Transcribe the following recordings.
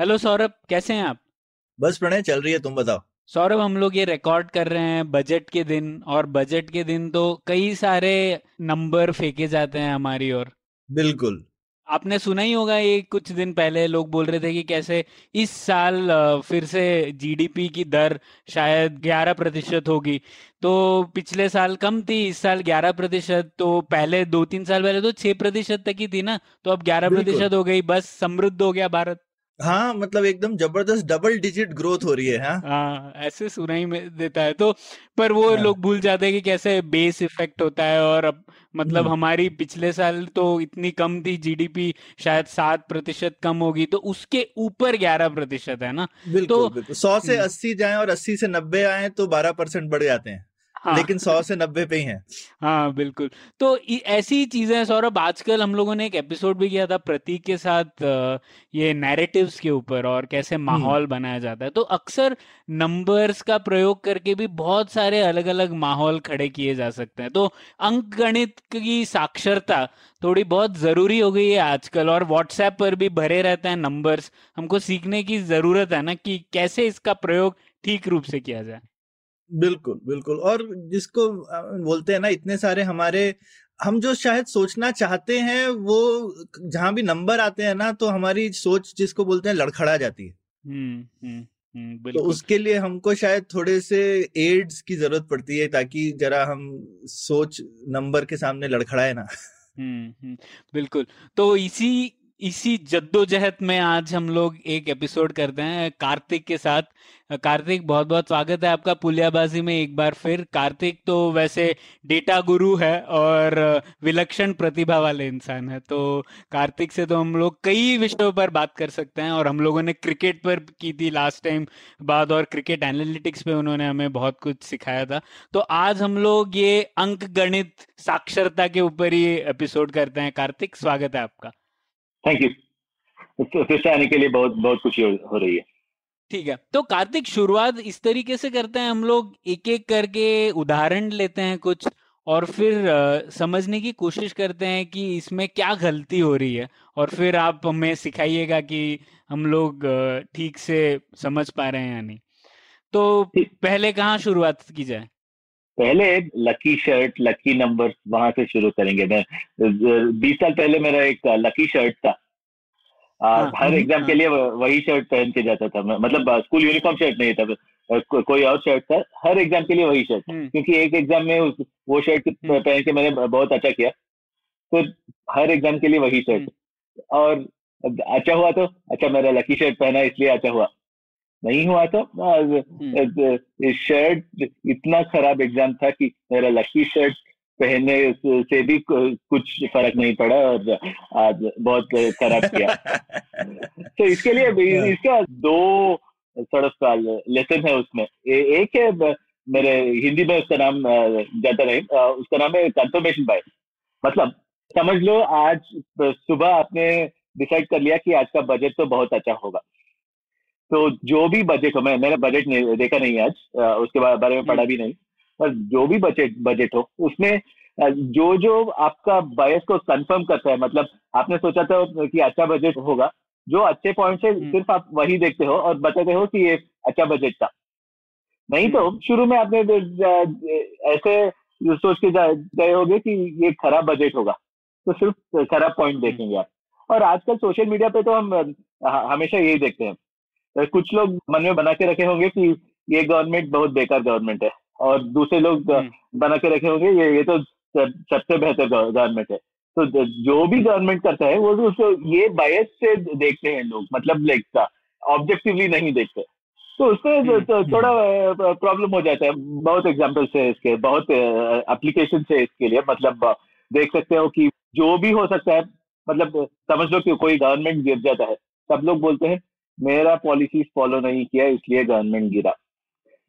Hello Saurabh कैसे हैं आप? बस प्रणय चल रही है तुम बताओ। सौरभ हम लोग ये रिकॉर्ड कर रहे हैं बजट के दिन और बजट के दिन तो कई सारे नंबर फेंके जाते हैं हमारी ओर। बिल्कुल। आपने सुना ही होगा ये कुछ दिन पहले लोग बोल रहे थे कि कैसे इस साल फिर से जीडीपी की दर शायद 11 प्रतिशत होगी। तो पिछले साल कम थी इस साल 11 प्रतिशत तो पहले दो तीन साल पहले तो 6 प्रतिशत तक ही थी ना तो अब 11 प्रतिशत हो गई बस समृद्ध हो गया भारत। हाँ मतलब एकदम ज़बरदस्त डबल डिजिट ग्रोथ हो रही है हाँ हाँ ऐसे सुनाई में देता है तो पर वो हाँ। लोग भूल जाते हैं कि कैसे बेस इफ़ेक्ट होता है और अब मतलब हम्म। हमारी पिछले साल तो इतनी कम थी जीडीपी शायद सात प्रतिशत कम होगी तो उसके ऊपर ग्यारह प्रतिशत है ना बिल्कुल तो- बिल्कुल सौ से हम्म। अस्सी जाए और अस्सी से नब्बे आए तो बारह परसेंट बढ़ जाते हैं हाँ। लेकिन सौ से नब्बे पे ही हैं। हाँ बिल्कुल। तो ऐसी चीज़ें हैं सौरभ आजकल हम लोगों ने एक एपिसोड भी किया था प्रतीक के साथ ये नैरेटिव्स के ऊपर और कैसे माहौल बनाया जाता है। तो अक्सर नंबर्स का प्रयोग करके भी बहुत सारे अलग अलग माहौल खड़े किए जा सकते हैं। तो अंक गणित की साक्षरता थोड़ी बहुत ज़रूरी हो गई है आजकल और व्हाट्सएप पर भी भरे रहते हैं नंबर्स हमको सीखने की ज़रूरत है ना कि कैसे इसका प्रयोग ठीक रूप से किया जाए। बिल्कुल बिल्कुल। और जिसको बोलते हैं ना इतने सारे हमारे हम जो शायद सोचना चाहते हैं वो जहाँ भी नंबर आते हैं ना तो हमारी सोच जिसको बोलते हैं लड़खड़ा जाती है। हम्म हम्म हम्म तो उसके लिए हमको शायद थोड़े से एड्स की ज़रूरत पड़ती है ताकि जरा हम सोच नंबर के सामने लड़खड़ाए ना। हम्म हम्म, बिल्कुल। तो इसी इसी जद्दोजहद में आज हम लोग एक एपिसोड करते हैं, कार्तिक के साथ। कार्तिक बहुत बहुत स्वागत है आपका पुलियाबाजी में एक बार फिर। कार्तिक तो वैसे डेटा गुरु है और विलक्षण प्रतिभा वाले इंसान है तो कार्तिक से तो हम लोग कई विषयों पर बात कर सकते हैं और हम लोगों ने क्रिकेट पर की थी लास्ट टाइम बात और क्रिकेट एनालिटिक्स पे उन्होंने हमें बहुत कुछ सिखाया था। तो आज हम लोग ये अंक गणित साक्षरता के ऊपर ही एपिसोड करते हैं। कार्तिक, स्वागत है आपका। थैंक यू फिर से आने के लिए बहुत बहुत खुशी हो, रही है। ठीक है। तो कार्तिक शुरुआत इस तरीके से करते हैं हम लोग एक एक करके उदाहरण लेते हैं कुछ और फिर समझने की कोशिश करते हैं कि इसमें क्या गलती हो रही है और फिर आप हमें सिखाइएगा कि हम लोग ठीक से समझ पा रहे हैं या नहीं। तो पहले कहाँ शुरुआत की जाए? पहले लकी शर्ट लकी नंबर वहाँ से शुरू करेंगे। मैं बीस साल पहले मेरा एक लकी शर्ट था। हाँ, हर हम्म, एग्ज़ाम के हाँ। लिए वही शर्ट पहन के जाता था मतलब स्कूल यूनिफॉर्म शर्ट नहीं था को, कोई और शर्ट था। हर एग्ज़ाम के लिए वही शर्ट हम्म, क्योंकि एक एग्ज़ाम में उस, वो शर्ट हम्म। पहन के मैंने बहुत अच्छा किया। तो हर एग्ज़ाम के लिए वही शर्ट हम्म। और अच्छा हुआ तो? अच्छा मेरा लकी शर्ट पहना इसलिए अच्छा हुआ। नहीं हुआ तो हम्म, शर्ट इतना खराब एग्ज़ाम था कि मेरा लकी शर्ट पहनने से भी कुछ फ़र्क नहीं पड़ा और आज बहुत खराब किया। तो इसके लिए हाँ। इसका दो सड़क लेसन है उसमें। ए, एक है मेरे हिंदी में उसका नाम जाता अ, उसका नाम है कंफर्मेशन बाय मतलब समझ लो आज सुबह आपने डिसाइड कर लिया कि आज का बजट तो बहुत अच्छा होगा। तो जो भी बजट हो मैं मैंने बजट नहीं देखा नहीं आज उसके बारे में पढ़ा भी नहीं पर जो भी बजट बजट हो उसमें जो जो आपका बायस को कंफर्म करता है मतलब आपने सोचा था कि अच्छा बजट होगा जो अच्छे पॉइंट है हम्म। सिर्फ़ आप वही देखते हो और बताते हो कि ये अच्छा बजट था। नहीं तो हम्म। शुरू में आपने ऐसे सोच के गए होगे कि ये खराब बजट होगा तो सिर्फ़ खराब पॉइंट देखेंगे आप। और आजकल सोशल मीडिया पे तो हम हमेशा यही देखते हैं। कुछ लोग मन में बना के रखे होंगे कि ये गवर्नमेंट बहुत बेकार गवर्नमेंट है और दूसरे लोग हम्म, बना के रखे होंगे ये ये तो सबसे बेहतर गवर्नमेंट है। तो जो भी गवर्नमेंट करता है वो तो उसको ये बायस से देखते हैं लोग मतलब लाइक ऑब्जेक्टिवली नहीं देखते। तो उससे हम्म, तो थोड़ा प्रॉब्लम हो जाता है। बहुत एग्जाम्पल्स है इसके बहुत एप्लीकेशन है इसके लिए मतलब देख सकते हो कि जो भी हो सकता है मतलब समझ लो कि कोई गवर्नमेंट गिर जाता है सब लोग बोलते हैं मेरा पॉलिसीज़ फॉलो नहीं किया इसलिए गवर्नमेंट गिरा।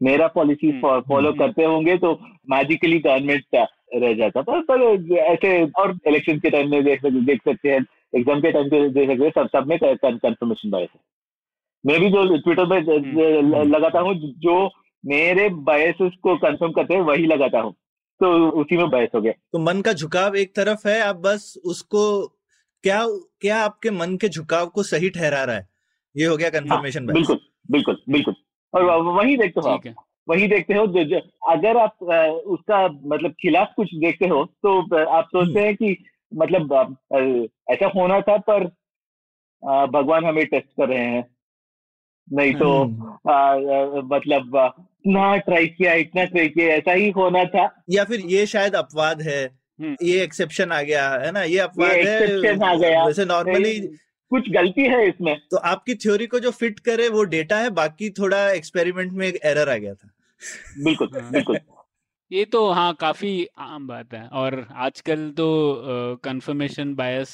मेरा पॉलिसी फॉलो हम्म। करते होंगे तो मैजिकली गवर्नमेंट रह जाता। पर, पर ऐसे और इलेक्शन के टाइम में देख देख सकते हैं। एग्ज़ाम के टाइम पे देख सकते हैं। सब सब में कंफर्मेशन बायस है। मैं भी जो ट्विटर पे हम्म। लगाता हूँ जो मेरे बायसेस को कंफर्म करते हैं वही लगाता हूँ। तो उसी में बायस हो गया। तो मन का झुकाव एक तरफ़ है आप बस उसको क्या क्या आपके मन के झुकाव को सही ठहरा रहा है? ये हो गया कंफर्मेशन हाँ, बिल्कुल बिल्कुल बिल्कुल। और वही देखते हो आप। वही देखते हो जो, जो अगर आप उसका मतलब खिलाफ कुछ देखते हो तो आप सोचते हैं कि मतलब ऐसा होना था पर भगवान हमें टेस्ट कर रहे हैं। नहीं तो हम्म। मतलब इतना ट्राई किया इतना ट्राई किया ऐसा ही होना था। या फिर ये शायद अपवाद है। हम्म। ये एक्सेप्शन आ गया है ना? ये अपवाद exception आ गया। है वैसे नॉर्मली कुछ गलती है इसमें? तो आपकी थ्योरी को जो फिट करे वो डेटा है बाकी थोड़ा एक्सपेरिमेंट में एक एरर आ गया था। बिल्कुल हाँ। बिल्कुल। ये तो हाँ काफ़ी आम बात है। और आजकल तो कंफर्मेशन बायस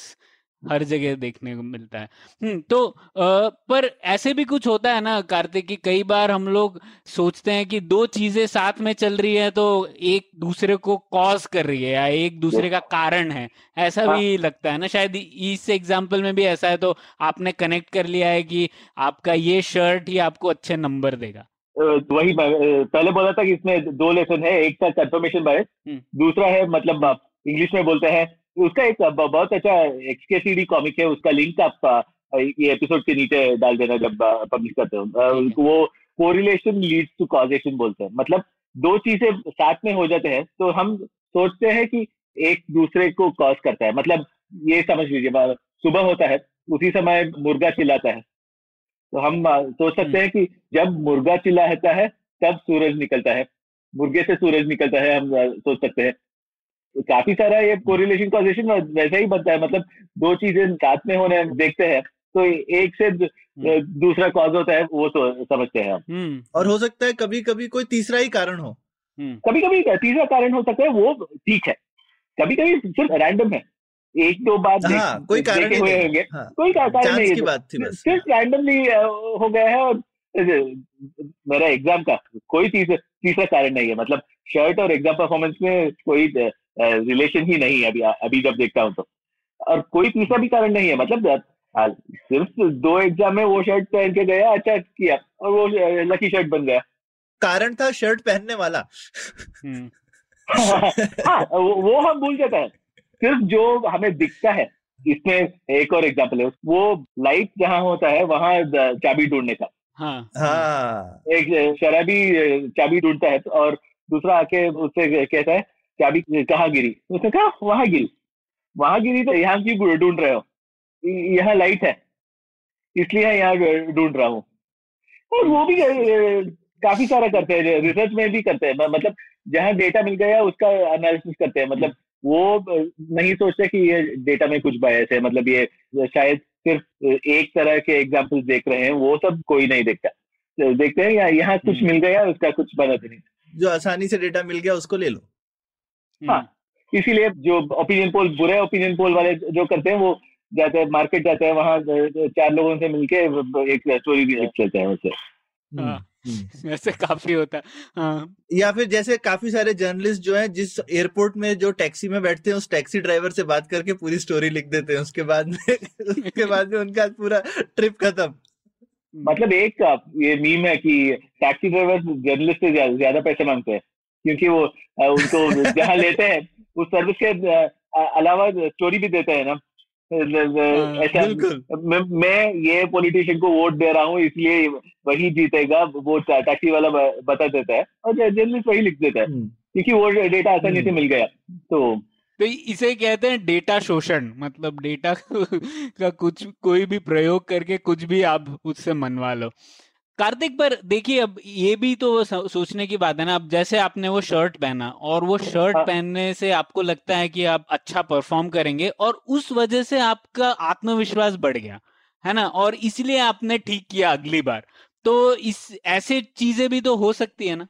हर जगह देखने को मिलता है हम्म तो अ, पर ऐसे भी कुछ होता है ना कार्तिक की कई बार हम लोग सोचते हैं कि दो चीज़ें साथ में चल रही है तो एक दूसरे को कॉज कर रही है या एक दूसरे का कारण है ऐसा हाँ। भी लगता है ना शायद इस एग्ज़ाम्पल में भी ऐसा है तो आपने कनेक्ट कर लिया है कि आपका ये शर्ट ही आपको अच्छे नंबर देगा वही पहले बोला था कि इसमें दो लेसन है एक था कंफर्मेशन बायस हम्म। दूसरा है मतलब इंग्लिश में बोलते हैं उसका एक बहुत अच्छा एक्सकेसीडी कॉमिक है उसका लिंक आप ये एपिसोड के नीचे डाल देना जब पब्लिश करते हो। वो कोरिलेशन लीड्स टू कॉजेशन बोलते हैं। मतलब दो चीज़ें साथ में हो जाते हैं तो हम सोचते हैं कि एक दूसरे को कॉज करता है। मतलब ये समझ लीजिए सुबह होता है उसी समय मुर्गा चिल्लाता है। तो हम सोच सकते हैं कि जब मुर्गा चिल्लाता है तब सूरज निकलता है। मुर्गे से सूरज निकलता है हम सोच सकते हैं। तो काफ़ी सारा ये कोरिलेशन कॉजेशन वैसा ही बनता है। मतलब दो चीज़ें साथ में होने देखते हैं। तो एक से हम्म। दूसरा कॉज होता है वो तो समझते हैं हम। हम्म। और हो सकता है कभी कभी कोई तीसरा ही कारण हो। हम्म। कभी कभी तीसरा कारण हो सकता है वो ठीक है। कभी कभी सिर्फ़ रैंडम है। एक दो बार देख- हाँ कोई कारण हुए होंगे। हाँ कोई कारण नहीं की तो। बात थी बस। सिर्फ़ रैंडमली हो गया है और मेरा एग्ज़ाम का कोई तीसरा तीसरा कारण नहीं है। मतलब शर्ट और एग्ज़ाम परफॉर्मेंस में कोई रिलेशन ही नहीं है अभी अभी जब देखता हूँ तो। और कोई तीसरा भी कारण नहीं है मतलब सिर्फ़ दो एग्ज़ाम में वो शर्ट पहन के गया अच्छा किया और वो लकी शर्ट बन गया। कारण था शर्ट पहनने वाला। हम्म। हाँ वो वो हम भूल जाते हैं। सिर्फ़ जो हमें दिखता है इसमें एक और एग्ज़ाम्पल है वो लाइट जहाँ होता है वहाँ चाबी ढूँढने का। हाँ। हाँ। एक शराबी चाबी ढूंढता है और दूसरा आके उससे कहता है चाबी कहाँ गिरी उसने कहा वहाँ गिरी वहाँ गिरी तो यहाँ क्यों ढूंढ रहे हो? यहाँ लाइट है इसलिए यहाँ ढूंढ रहा हूँ। और वो भी काफ़ी सारा करते हैं रिसर्च में भी करते हैं। मतलब जहाँ डेटा मिल गया उसका एनालिसिस करते हैं। मतलब वो नहीं सोचते कि ये डेटा में कुछ बायस है। मतलब ये शायद सिर्फ़ एक तरह के एग्ज़ाम्पल देख रहे हैं वो सब कोई नहीं देखता। देखते हैं यहाँ कुछ हम्म। मिल गया उसका कुछ बना नहीं। जो आसानी से डेटा मिल गया उसको ले लो। हाँ। इसीलिए जो ओपिनियन पोल बुरे ओपिनियन पोल वाले जो करते हैं वो जाते हैं मार्केट जाते हैं वहाँ चार लोगों से मिलके एक स्टोरी भी लिख लेते हैं उससे हाँ। हम्म। ऐसे काफ़ी होता है हाँ या फिर जैसे काफ़ी सारे जर्नलिस्ट जो हैं जिस एयरपोर्ट में जो टैक्सी में बैठते हैं उस टैक्सी ड्राइवर से बात करके पूरी स्टोरी लिख देते हैं उसके बाद में उसके बाद में उनका पूरा ट्रिप खत्म मतलब एक ये मीम है कि टैक्सी ड्राइवर जर्नलिस्ट से ज़्यादा पैसे मांगते हैं क्योंकि वो उनको जहाँ लेते हैं उस सर्विस के अलावा स्टोरी भी देते हैं ना हाँ, ऐसा मैं, मैं ये पॉलिटिशियन को वोट दे रहा हूँ इसलिए वही जीतेगा वो टैक्सी वाला बता देता है और जर्नलिस्ट वही लिख देता है हम्म। क्योंकि वो डेटा आसानी से हम्म। मिल गया तो तो इसे कहते हैं डेटा शोषण मतलब डेटा का कुछ कोई भी प्रयोग करके कुछ भी आप उससे मनवा लो कार्तिक पर देखिए अब ये भी तो सोचने की बात है ना अब जैसे आपने वो शर्ट पहना और वो शर्ट हाँ। पहनने से आपको लगता है कि आप अच्छा परफॉर्म करेंगे और उस वजह से आपका आत्मविश्वास बढ़ गया है ना? और इसलिए आपने ठीक किया अगली बार। तो इस ऐसे चीज़ें भी तो हो सकती है ना।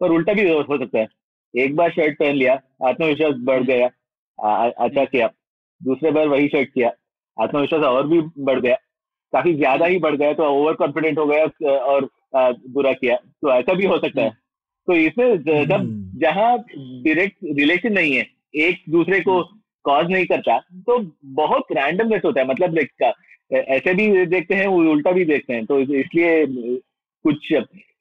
पर उल्टा भी हो सकता है। एक बार शर्ट पहन लिया आत्मविश्वास बढ़। गया अच्छा किया। दूसरे बार वही शर्ट किया आत्मविश्वास और भी बढ़ गया। काफ़ी ज़्यादा ही बढ़ गया तो ओवर कॉन्फिडेंट हो गया और बुरा किया तो ऐसा भी हो सकता है। तो इसमें जब हम्म। जहाँ डायरेक्ट रिलेशन नहीं है एक दूसरे को कॉज नहीं करता तो बहुत रैंडमनेस होता है। मतलब लाइक ऐसे भी देखते हैं उल्टा भी देखते हैं। तो इसलिए कुछ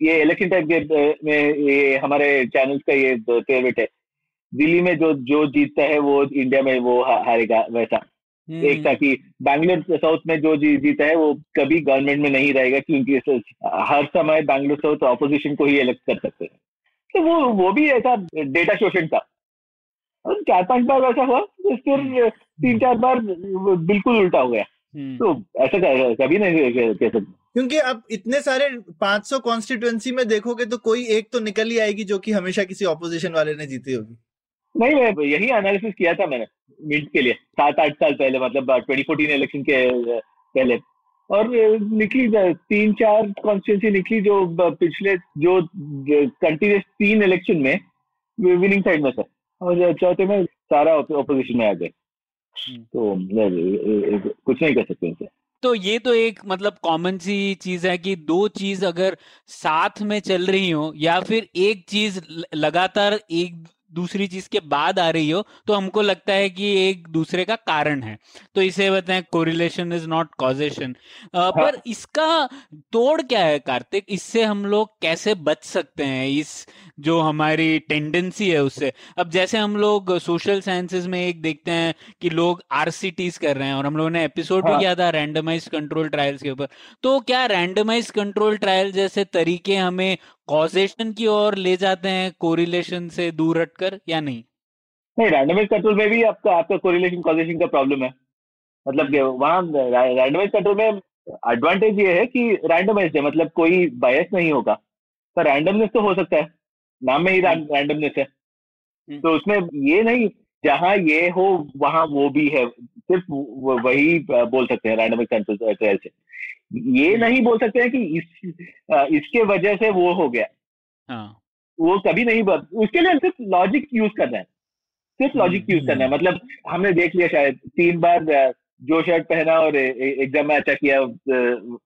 ये इलेक्शन टाइप के में ये हमारे चैनल्स का ये फेवरेट है। दिल्ली में जो जो जीतता है वो इंडिया में वो हारेगा वैसा। एक था कि बैंगलोर साउथ में जो जी, जीता है वो कभी गवर्नमेंट में नहीं रहेगा क्योंकि हर समय बैंगलोर साउथ ऑपोजिशन को ही इलेक्ट कर सकते हैं। तो वो वो भी ऐसा डेटा शोषण था। और चार पाँच बार वैसा हुआ तो फिर तीन चार बार बिल्कुल उल्टा हो गया। तो ऐसा कभी नहीं कह सकते क्योंकि अब इतने सारे 500 कॉन्स्टिट्युएंसी में देखोगे तो कोई एक तो निकल ही आएगी जो कि हमेशा किसी ऑपोजिशन वाले ने जीती होगी। नहीं मैं यही एनालिसिस किया था मैंने मिंट के लिए सात आठ साल पहले मतलब ट्वेंटी फोर्टीन इलेक्शन के पहले। और निकली तीन चार कॉन्स्टिट्यूंसी निकली जो पिछले जो कंटिन्यूस तीन इलेक्शन में विनिंग साइड में था। और चौथे में सारा ऑपोजिशन में आ गए। तो कुछ नहीं कर सकते इनसे तो ये तो एक मतलब कॉमन सी चीज़ है कि दो चीज़ अगर साथ में चल रही हो या फिर एक चीज़ लगातार एक दूसरी चीज़ के बाद आ रही हो तो हमको लगता है कि एक दूसरे का कारण है। तो इसे बताएँ कोरिलेशन इज़ नॉट कॉजेशन पर इसका तोड़ क्या है कार्तिक? इससे हम लोग कैसे बच सकते हैं? इस जो हमारी टेंडेंसी है उससे। अब जैसे हम लोग सोशल साइंसेस में एक देखते हैं कि लोग आरसीटीज कर रहे हैं और हम लोगों ने एपिसोड हाँ. भी किया था रैंडमाइज कंट्रोल ट्रायल्स के ऊपर। तो क्या रैंडमाइज कंट्रोल ट्रायल जैसे तरीके हमें कॉजेशन की ओर ले जाते हैं कोरिलेशन से दूर हटकर या नहीं? नहीं रैंडमाइज कंट्रोल में भी आपका आपका कोरिलेशन कॉजेशन का प्रॉब्लम है। मतलब वहाँ रैंडमाइज कंट्रोल में एडवांटेज ये है कि रैंडमाइज है मतलब कोई बायस नहीं होगा। पर रैंडमनेस तो हो सकता है। नाम में ही रैंडमनेस है। हम्म। तो उसमें ये नहीं जहाँ ये हो वहाँ वो भी है। सिर्फ़ वही बोल सकते हैं कंट्रोल ट्रायल से। ये हम्म। नहीं बोल सकते हैं कि इस इसके वजह से वो हो गया। हाँ. वो कभी नहीं बोल उसके लिए सिर्फ़ लॉजिक यूज़ करना है। सिर्फ़ लॉजिक यूज़ करना है। मतलब हमने देख लिया शायद तीन बार जो शर्ट पहना और एग्ज़ाम में अच्छा किया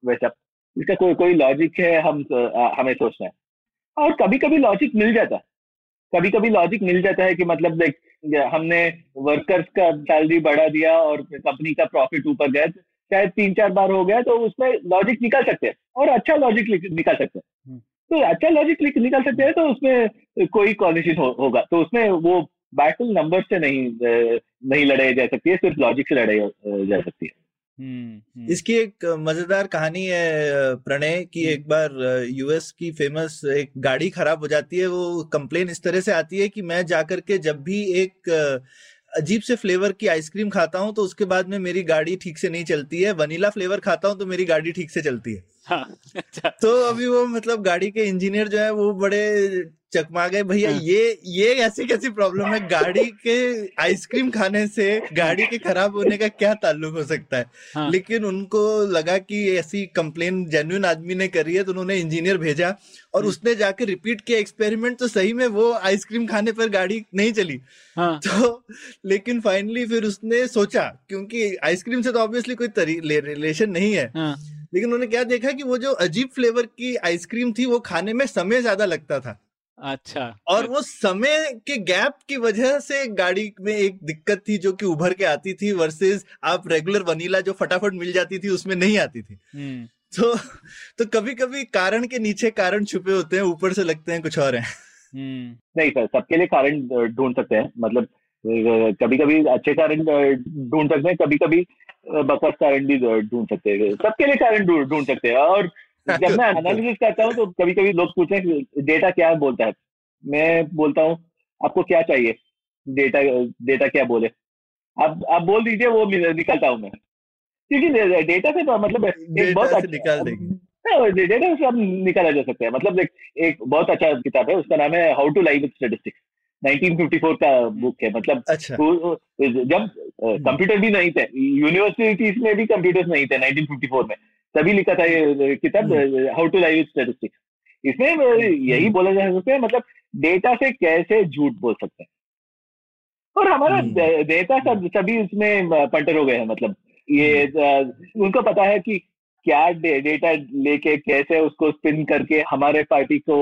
वैसा। इसका कोई कोई लॉजिक है हम हमें सोचना है। और कभी कभी लॉजिक मिल जाता। है कभी कभी लॉजिक मिल जाता है कि मतलब देख हमने वर्कर्स का सैलरी बढ़ा दिया और कंपनी का प्रॉफिट ऊपर गया शायद तीन चार बार हो गया तो उसमें लॉजिक निकाल सकते हैं और अच्छा लॉजिक निकाल सकते हैं हम्म। तो अच्छा लॉजिक निकाल सकते हैं तो उसमें कोई कॉलिशन हो, होगा तो उसमें वो बैटल नंबर से नहीं नहीं लड़ाई जा सकती है सिर्फ़ लॉजिक से लड़ाई जा सकती है। इसकी एक मज़ेदार कहानी है प्रणय की एक बार यूएस की फ़ेमस एक गाड़ी खराब हो जाती है वो कंप्लेन इस तरह से आती है कि मैं जाकर के जब भी एक अजीब से फ्लेवर की आइसक्रीम खाता हूँ तो उसके बाद में मेरी गाड़ी ठीक से नहीं चलती है। वनीला फ्लेवर खाता हूँ तो मेरी गाड़ी ठीक से चलती है। हाँ, अच्छा। तो अभी वो मतलब गाड़ी के इंजीनियर जो है वो बड़े चकमा गए भैया हाँ। ये ये ऐसी कैसी प्रॉब्लम है गाड़ी के आइसक्रीम खाने से गाड़ी के खराब होने का क्या ताल्लुक हो सकता है हाँ। लेकिन उनको लगा कि ऐसी कंप्लेन जेन्युइन आदमी ने करी है तो उन्होंने इंजीनियर भेजा और हम्म। उसने जाके रिपीट किया एक्सपेरिमेंट तो सही में वो आइसक्रीम खाने पर गाड़ी नहीं चली हाँ। तो लेकिन फाइनली फिर उसने सोचा क्योंकि आइसक्रीम से तो ऑब्वियसली कोई रिलेशन नहीं है हाँ। लेकिन उन्होंने क्या देखा कि वो जो अजीब फ्लेवर की आइसक्रीम थी वो खाने में समय ज़्यादा लगता था अच्छा और वो समय के गैप की वजह से गाड़ी में एक दिक्कत थी जो कि उभर के आती थी वर्सेस आप रेगुलर वनीला जो फटाफट मिल जाती थी उसमें नहीं आती थी हम्म। तो तो कभी कभी कारण के नीचे कारण छुपे होते हैं ऊपर से लगते हैं कुछ और हैं हम्म। नहीं सर सबके लिए कारण ढूंढ सकते हैं मतलब कभी कभी अच्छे कारण ढूंढ सकते हैं कभी कभी बकवास कारण भी ढूंढ सकते हैं सबके लिए कारण ढूंढ सकते हैं और जब मैं एनालिसिस करता हूँ तो कभी कभी लोग पूछते हैं डेटा क्या बोलता है? मैं बोलता हूँ आपको क्या चाहिए? डेटा डेटा क्या बोले? आप आप बोल दीजिए वो निकलता हूँ मैं। क्योंकि डेटा से तो मतलब एक बहुत अच्छा निकाल देंगे। डेटा हाँ, से आप निकाला जा सकता है। मतलब एक, एक बहुत अच्छा किताब है उसका नाम है how to live with statistics 1954 का बुक है मतलब अच्छा। जब कंप्यूटर भी नहीं थे यूनिवर्सिटीज में भी कंप्यूटर्स नहीं थे 1954 में। तभी लिखा था ये किताब हाउ टू लाइव स्टेटिस्टिक्स इसमें यही हम्म। बोला जा सकता है मतलब डेटा से कैसे झूठ बोल सकते हैं। और हमारा हम्म। दे- नेता सब सभी उसमें पंटर हो गए हैं मतलब ये उनको पता है कि क्या डे, डेटा लेके कैसे उसको स्पिन करके हमारे पार्टी को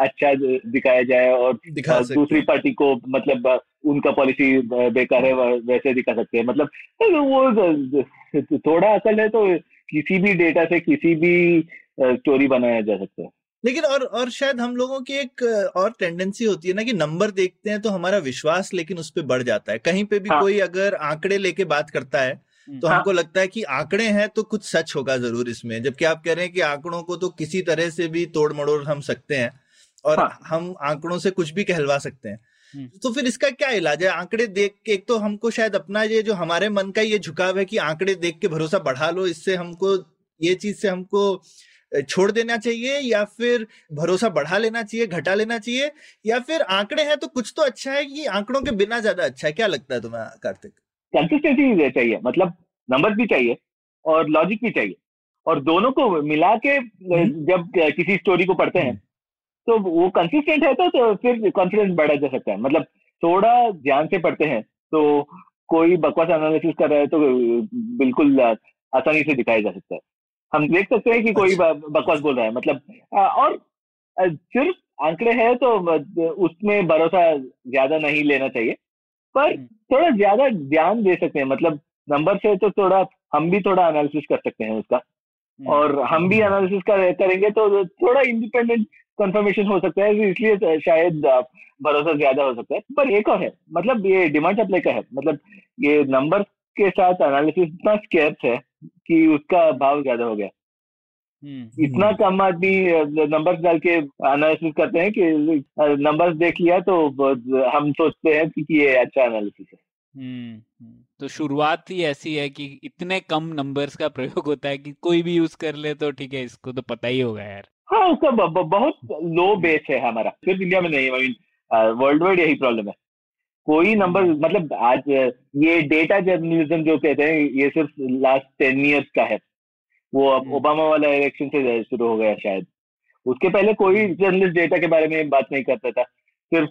अच्छा दिखाया जाए और दिखा दूसरी पार्टी को मतलब उनका पॉलिसी बेकार है वैसे दिखा सकते हैं मतलब तो वो थोड़ा असल है तो किसी भी डेटा से किसी भी स्टोरी बनाया जा सकता है लेकिन और और शायद हम लोगों की एक और टेंडेंसी होती है ना कि नंबर देखते हैं तो हमारा विश्वास लेकिन उस पर बढ़ जाता है कहीं पे भी हाँ। कोई अगर आंकड़े लेके बात करता है तो हाँ। हमको लगता है कि आंकड़े हैं तो कुछ सच होगा ज़रूर इसमें जबकि आप कह रहे हैं कि आंकड़ों को तो किसी तरह से भी तोड़ मड़ोड़ हम सकते हैं और हाँ। हम आंकड़ों से कुछ भी कहलवा सकते हैं हम्म। तो फिर इसका क्या इलाज है? आंकड़े देख के एक तो हमको शायद अपना ये जो हमारे मन का ये झुकाव है कि आंकड़े देख के भरोसा बढ़ा लो इससे हमको ये चीज़ से हमको छोड़ देना चाहिए या फिर भरोसा बढ़ा लेना चाहिए घटा लेना चाहिए या फिर आंकड़े हैं तो कुछ तो अच्छा है कि आंकड़ों के बिना ज़्यादा अच्छा है? क्या लगता है तुम्हें कार्तिक? कंसिस्टेंसी चाहिए मतलब नंबर भी चाहिए और लॉजिक भी चाहिए। और दोनों को मिला के हम्म। जब किसी स्टोरी को पढ़ते हैं तो वो कंसिस्टेंट है तो, तो फिर कॉन्फिडेंस बढ़ा जा सकता है मतलब थोड़ा ध्यान से पढ़ते हैं तो कोई बकवास एनालिसिस कर रहा है तो बिल्कुल आसानी से दिखाया जा सकता है हम देख सकते हैं कि कोई अच्छा। बकवास बोल रहा है मतलब और सिर्फ़ आंकड़े है तो उसमें भरोसा ज़्यादा नहीं लेना चाहिए पर हम्म। थोड़ा ज़्यादा ध्यान दे सकते हैं मतलब नंबर से तो थोड़ा हम भी थोड़ा एनालिसिस कर सकते हैं उसका हम्म। और हम भी एनालिसिस कर, करेंगे तो थोड़ा इंडिपेंडेंट कंफर्मेशन हो सकता है इसलिए शायद भरोसा ज़्यादा हो सकता है। पर एक और है मतलब ये डिमांड सप्लाई का है। मतलब ये नंबर के साथ एनालिसिस इतना स्केर्स है कि उसका भाव ज़्यादा हो गया। हम्म, इतना कम आदमी नंबर्स डाल के एनालिसिस करते हैं कि नंबर्स देख लिया तो हम सोचते हैं कि ये अच्छा एनालिसिस है। हम्म, हम्म। तो शुरुआत ही ऐसी है कि इतने कम नंबर्स का प्रयोग होता है कि कोई भी यूज़ कर ले तो ठीक है इसको तो पता ही होगा यार। हाँ उसका बहुत लो बेस है हमारा। सिर्फ़ इंडिया में नहीं आई मीन वर्ल्ड वाइड यही प्रॉब्लम है। कोई नंबर मतलब आज ये डेटा जर्नलिज्म जो कहते हैं ये सिर्फ़ लास्ट टेन इयर्स का है। वो अब हम्म। ओबामा वाला इलेक्शन से शुरू हो गया शायद। उसके पहले कोई जर्नलिस्ट डेटा के बारे में बात नहीं करता था। सिर्फ़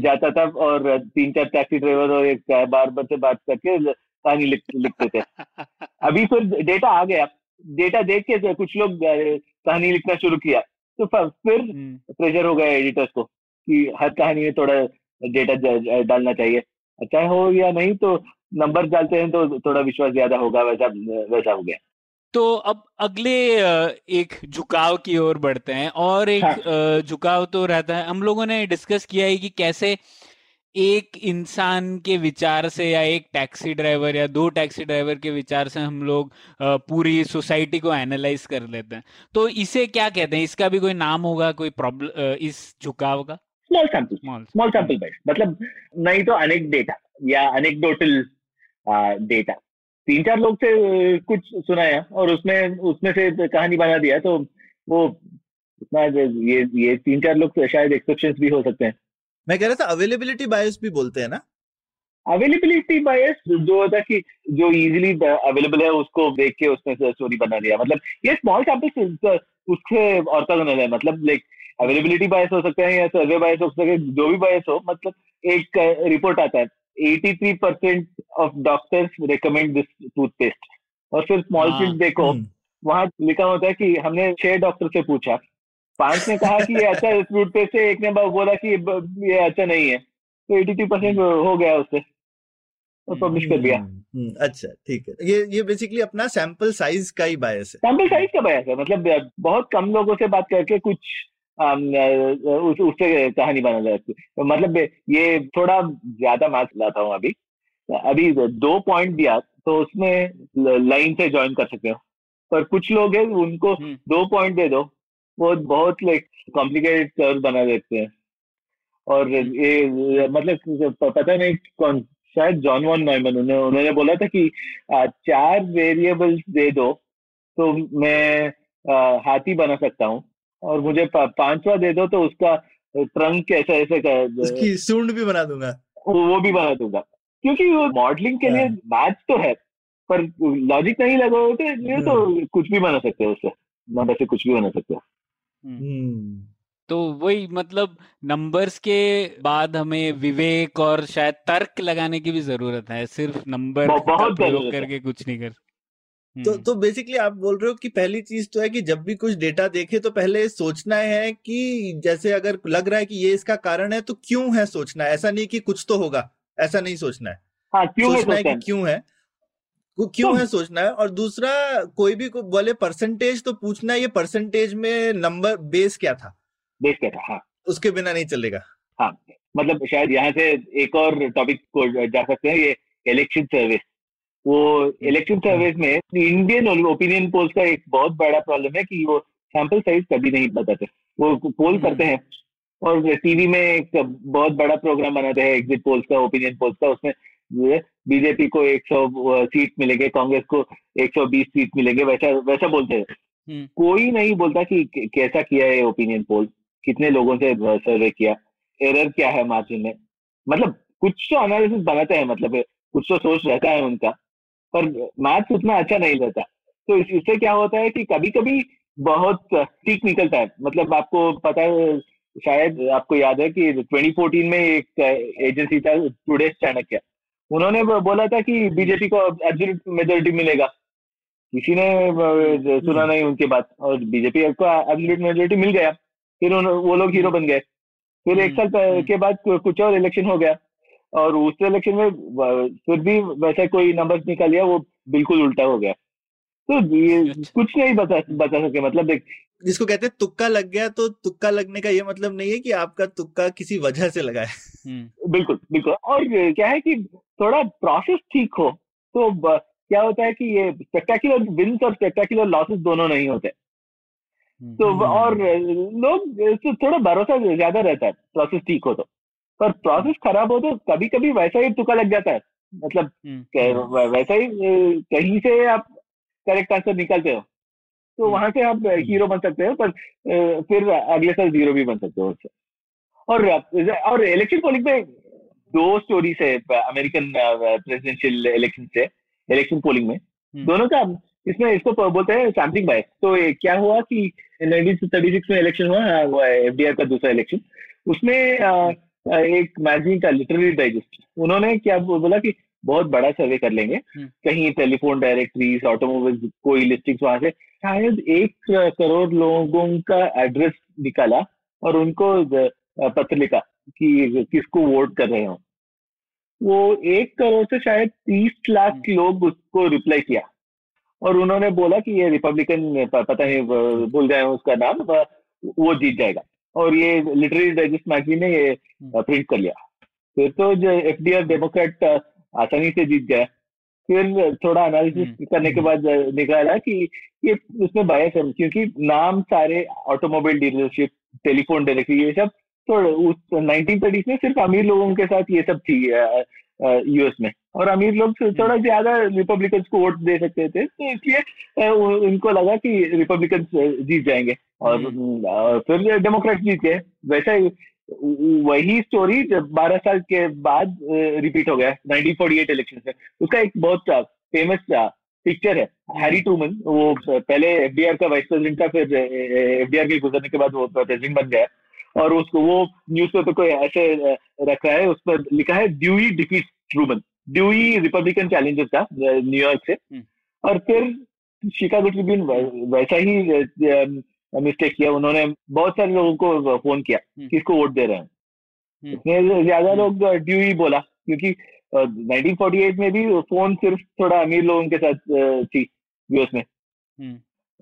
जाता था और तीन चार टैक्सी ड्राइवर और एक बार बार से बात करके कहानी लिख लिखते थे। अभी फिर डेटा आ गया। डेटा देख के कुछ लोग कहानी लिखना शुरू किया। तो फिर हम्म, प्रेशर हो गया एडिटर्स को कि हर कहानी में थोड़ा डेटा डालना चाहिए। चाहे हो या नहीं तो नंबर डालते हैं तो थोड़ा विश्वास ज़्यादा होगा वैसा वैसा हो गया। तो अब अगले एक झुकाव की ओर बढ़ते हैं और एक हाँ। झुकाव तो रहता है। हम लोगों ने डिस्कस किया है कि कैसे एक इंसान के विचार से या एक टैक्सी ड्राइवर या दो टैक्सी ड्राइवर के विचार से हम लोग पूरी सोसाइटी को एनालाइज कर लेते हैं। तो इसे क्या कहते हैं? इसका भी कोई नाम होगा? कोई प्रॉब्लम इस झुकाव का? Small sample small small sample base मतलब नहीं तो अनेक डेटा या अनेक टोटल डेटा तीन चार लोग से कुछ सुनाया और उसमें उसमें से कहानी बना दिया तो वो ये ये तीन चार लोग शायद एक्सेप्शन भी हो सकते हैं। मैं कह रहा था अवेलेबिलिटी बायस भी बोलते हैं ना? अवेलेबिलिटी बायस जो होता है कि जो इजीली अवेलेबल है उसको देख के उसमें से स्टोरी बना दिया मतलब ये स्मॉल सैंपल उससे ऑर्थोगोनल है मतलब लाइक अवेलेबिलिटी बायस हो सकता है या सर्वे बायस हो सकता है जो भी बायस हो मतलब एक रिपोर्ट आता है। 83 percent of doctors recommend this toothpaste और फिर स्मॉल हाँ, प्रिंट देखो हम्म, वहाँ लिखा होता है कि हमने छह डॉक्टर से पूछा। पाँच ने कहा कि ये अच्छा है टूथपेस्ट है एक ने बोला कि ये अच्छा नहीं है। तो 83 परसेंट हो गया उससे। पब्लिश कर दिया। हम्म, हम्म, अच्छा ठीक है। ये ये बेसिकली अपना सैंपल साइज़ का ही बायस है। सैंपल साइज़ का बयास है मतलब बहुत कम लोगों से बात करके कुछ उस, उससे कहानी बना जाती है मतलब ये थोड़ा ज़्यादा मार्क्स लाता हूँ अभी। अभी दो पॉइंट दिया तो उसमें लाइन से ज्वाइन कर सकते हो। पर कुछ लोग हैं उनको हम्म। दो पॉइंट दे दो। वो बहुत लाइक कॉम्प्लिकेटेड कर्व बना देते हैं। और ये मतलब पता नहीं कौन शायद जॉन वॉन नॉयमन उन्होंने उन्होंने बोला था कि चार वेरिएबल्स दे दो तो मैं हाथी बना सकता हूँ। और मुझे पांचवा दे दो तो उसका ट्रंक ऐसा ऐसे कर उसकी सूंड भी बना दूँगा। वो भी बना दूँगा। क्योंकि वो मॉडलिंग के लिए हाँ। मैथ तो है पर लॉजिक नहीं लगा हो तो ये तो कुछ भी बना सकते हो उससे। नंबर से कुछ भी बना सकते हो। हम्म। तो वही मतलब नंबर्स के बाद हमें विवेक और शायद तर्क लगाने की भी ज़रूरत है सिर्फ़ नंबर बहुत- प्रयोग करके कुछ नहीं कर तो हम्म, तो बेसिकली आप बोल रहे हो कि पहली चीज़ तो है कि जब भी कुछ डेटा देखे तो पहले सोचना है कि जैसे अगर लग रहा है कि ये इसका कारण है तो क्यों है सोचना है? ऐसा नहीं कि कुछ तो होगा ऐसा नहीं सोचना है। हाँ क्यों सोचना है सोचता कि है? क्यों है? को- क्यों तो- है सोचना है? और दूसरा कोई भी को बोले परसेंटेज तो पूछना है ये परसेंटेज में नंबर बेस क्या था? देख के हाँ। उसके बिना नहीं चलेगा। हाँ। मतलब शायद यहाँ से एक और टॉपिक को जा सकते हैं ये इलेक्शन सर्विस वो इलेक्शन सर्विस में इंडियन ओपिनियन पोल्स का एक बहुत बड़ा प्रॉब्लम है कि वो सैंपल साइज़ कभी नहीं बताते। वो पोल हम्म। करते हैं और टीवी में एक बहुत बड़ा प्रोग्राम बनाते हैं एग्जिट पोल्स का ओपिनियन पोल्स का उसमें बीजेपी को 100 सीट मिलेंगे कांग्रेस को 120 सीट मिलेंगे वैसा वैसा बोलते हैं। हम्म। कोई नहीं बोलता कि कैसा किया है ओपिनियन पोल कितने लोगों से सर्वे किया एरर क्या है मार्जिन में? मतलब कुछ तो एनालिसिस बनाते हैं मतलब कुछ तो सोच रहता है उनका पर मैथ्स उतना अच्छा नहीं रहता। तो इस- इससे क्या होता है कि कभी कभी बहुत ठीक निकलता है। मतलब आपको पता है शायद आपको याद है कि 2014 में एक एजेंसी था टुडे चाणक्य उन्होंने बोला था कि बीजेपी को एब्सोल्यूट मेजोरिटी मिलेगा। किसी ने सुना नहीं उनकी बात और बीजेपी को एब्सोल्यूट मेजोरिटी मिल गया। फिर वो लोग हीरो बन गए। फिर एक साल हम्म, के बाद कुछ और इलेक्शन हो गया। और उस इलेक्शन में फिर भी वैसा कोई नंबर निकाल लिया वो बिल्कुल उल्टा हो गया। तो ये अच्छा। कुछ नहीं बता बता सके मतलब देख जिसको कहते हैं तुक्का लग गया तो तुक्का लगने का ये मतलब नहीं है कि आपका तुक्का किसी वजह से लगा है। हम्म, बिल्कुल बिल्कुल। और क्या है कि थोड़ा प्रोसेस ठीक हो तो क्या होता है कि ये स्पेक्टेकुलर विन्स और स्पेक्टेकुलर लॉसेस दोनों नहीं होते। हम्म, तो हम्म। और लोग इससे थोड़ा भरोसा ज़्यादा रहता है प्रोसेस ठीक हो तो। पर प्रोसेस खराब हो तो कभी कभी वैसा ही तुक्का लग जाता है। मतलब हम्म, वैसा ही कहीं से आप करेक्ट आंसर निकालते हो तो हम्म। वहाँ से आप हीरो बन सकते हो पर फिर अगले साल ज़ीरो भी बन सकते हो उससे। और और इलेक्शन पोलिंग में दो स्टोरीज है अमेरिकन प्रेसिडेंशियल इलेक्शन से इलेक्शन पोलिंग में। हम्म। दोनों का इसमें इसको बोलते हैं सैम्पलिंग बायस तो क्या हुआ कि 1936 में इलेक्शन हुआ एफडीआर का दूसरा इलेक्शन उसमें एक मैगजीन का लिटरेरी डाइजेस्ट उन्होंने क्या बोला कि बहुत बड़ा सर्वे कर लेंगे। हम्म। कहीं टेलीफोन डायरेक्टरीज ऑटोमोबाइल कोई लिस्टिंग वहाँ से शायद एक करोड़ लोगों का एड्रेस निकाला और उनको पत्र लिखा। कि किसको वोट कर रहे हो। वो एक करोड़ से शायद तीस लाख लोग उसको रिप्लाई किया। और उन्होंने बोला कि ये रिपब्लिकन पता नहीं व- भूल गए उसका नाम वो जीत जाएगा। और ये लिटरेरी डाइजेस्ट मैगजीन ने ये प्रिंट कर लिया। फिर तो जो एफ़ डी डेमोक्रेट आसानी से जीत गया। फिर थोड़ा एनालिसिस हम्म। करने के बाद निकाला कि ये उसमें बायस है क्योंकि नाम सारे ऑटोमोबाइल डीलरशिप टेलीफोन डायरेक्टरी ये सब तो उस 1930 में सिर्फ़ अमीर लोगों के साथ ये सब थी यूएस में। और अमीर लोग थोड़ा ज़्यादा रिपब्लिकन को वोट दे सकते थे तो इसलिए उनको लगा कि रिपब्लिकन जीत जाएँगे। और हम्म। फिर डेमोक्रेट जीत गए। वैसा वही स्टोरी जब 12 साल के बाद रिपीट हो गया 1948 इलेक्शन में उसका एक बहुत फ़ेमस पिक्चर है। हैरी ट्रूमन वो पहले एफडीआर का वाइस प्रेसिडेंट था फिर एफडीआर के गुजरने के बाद वो प्रेसिडेंट बन गया। और उसको वो न्यूज़पेपर को ऐसे रखा है उस पर लिखा है Dewey defeat Truman Dewey Republican challenger था न्यूयॉर्क से हम्म। और फिर शिकागो ट्रिब्यून वैसा ही मिस्टेक किया उन्होंने बहुत सारे लोगों को फ़ोन किया हम्म। किसको वोट दे रहे हैं हम्म। इसमें ज़्यादा। लोग ड्यूई बोला क्योंकि अ, 1948 में भी फ़ोन सिर्फ़ थोड़ा अमीर लोगों के साथ थी यूएस में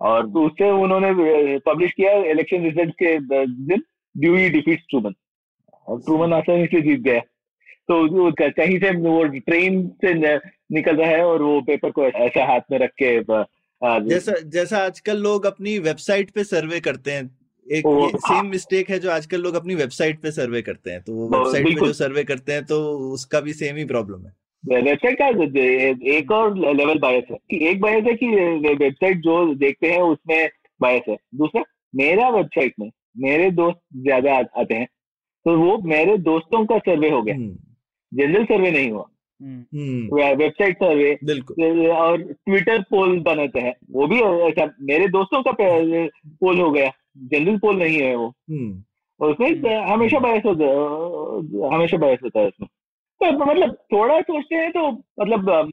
और उससे उन्होंने पब्लिश किया इलेक्शन रिज़ल्ट के दिन ड्यूई डिफीट ट्रूमन और ट्रूमन आसानी से जीत गया। तो कहीं से वो ट्रेन से निकल रहा है और वो पेपर को ऐसा हाथ में रख के जैसा जैसा आजकल लोग अपनी वेबसाइट पे सर्वे करते हैं। एक वो- सेम मिस्टेक है जो आजकल लोग अपनी वेबसाइट पे सर्वे करते हैं। तो वो हाँ, वेबसाइट पे जो सर्वे करते हैं तो उसका भी सेम ही प्रॉब्लम है। वेबसाइट का एक और लेवल बायस है कि एक बायस है कि वेबसाइट जो देखते हैं उसमें बायस है। दूसरा मेरा वेबसाइट में मेरे दोस्त ज़्यादा आ- आते हैं तो वो मेरे दोस्तों का सर्वे हो गया। हम्म, जनरल सर्वे नहीं हुआ। हम्म, हम्म, वेबसाइट सर्वे और ट्विटर पोल बनाते हैं। वो भी ऐसा मेरे दोस्तों का पोल हो गया। जनरल पोल नहीं है वो। हम्म, और उसमें हम्म। हमेशा बहस होता है हमेशा बहस होता है उसमें। तो मतलब थोड़ा सोचते हैं तो मतलब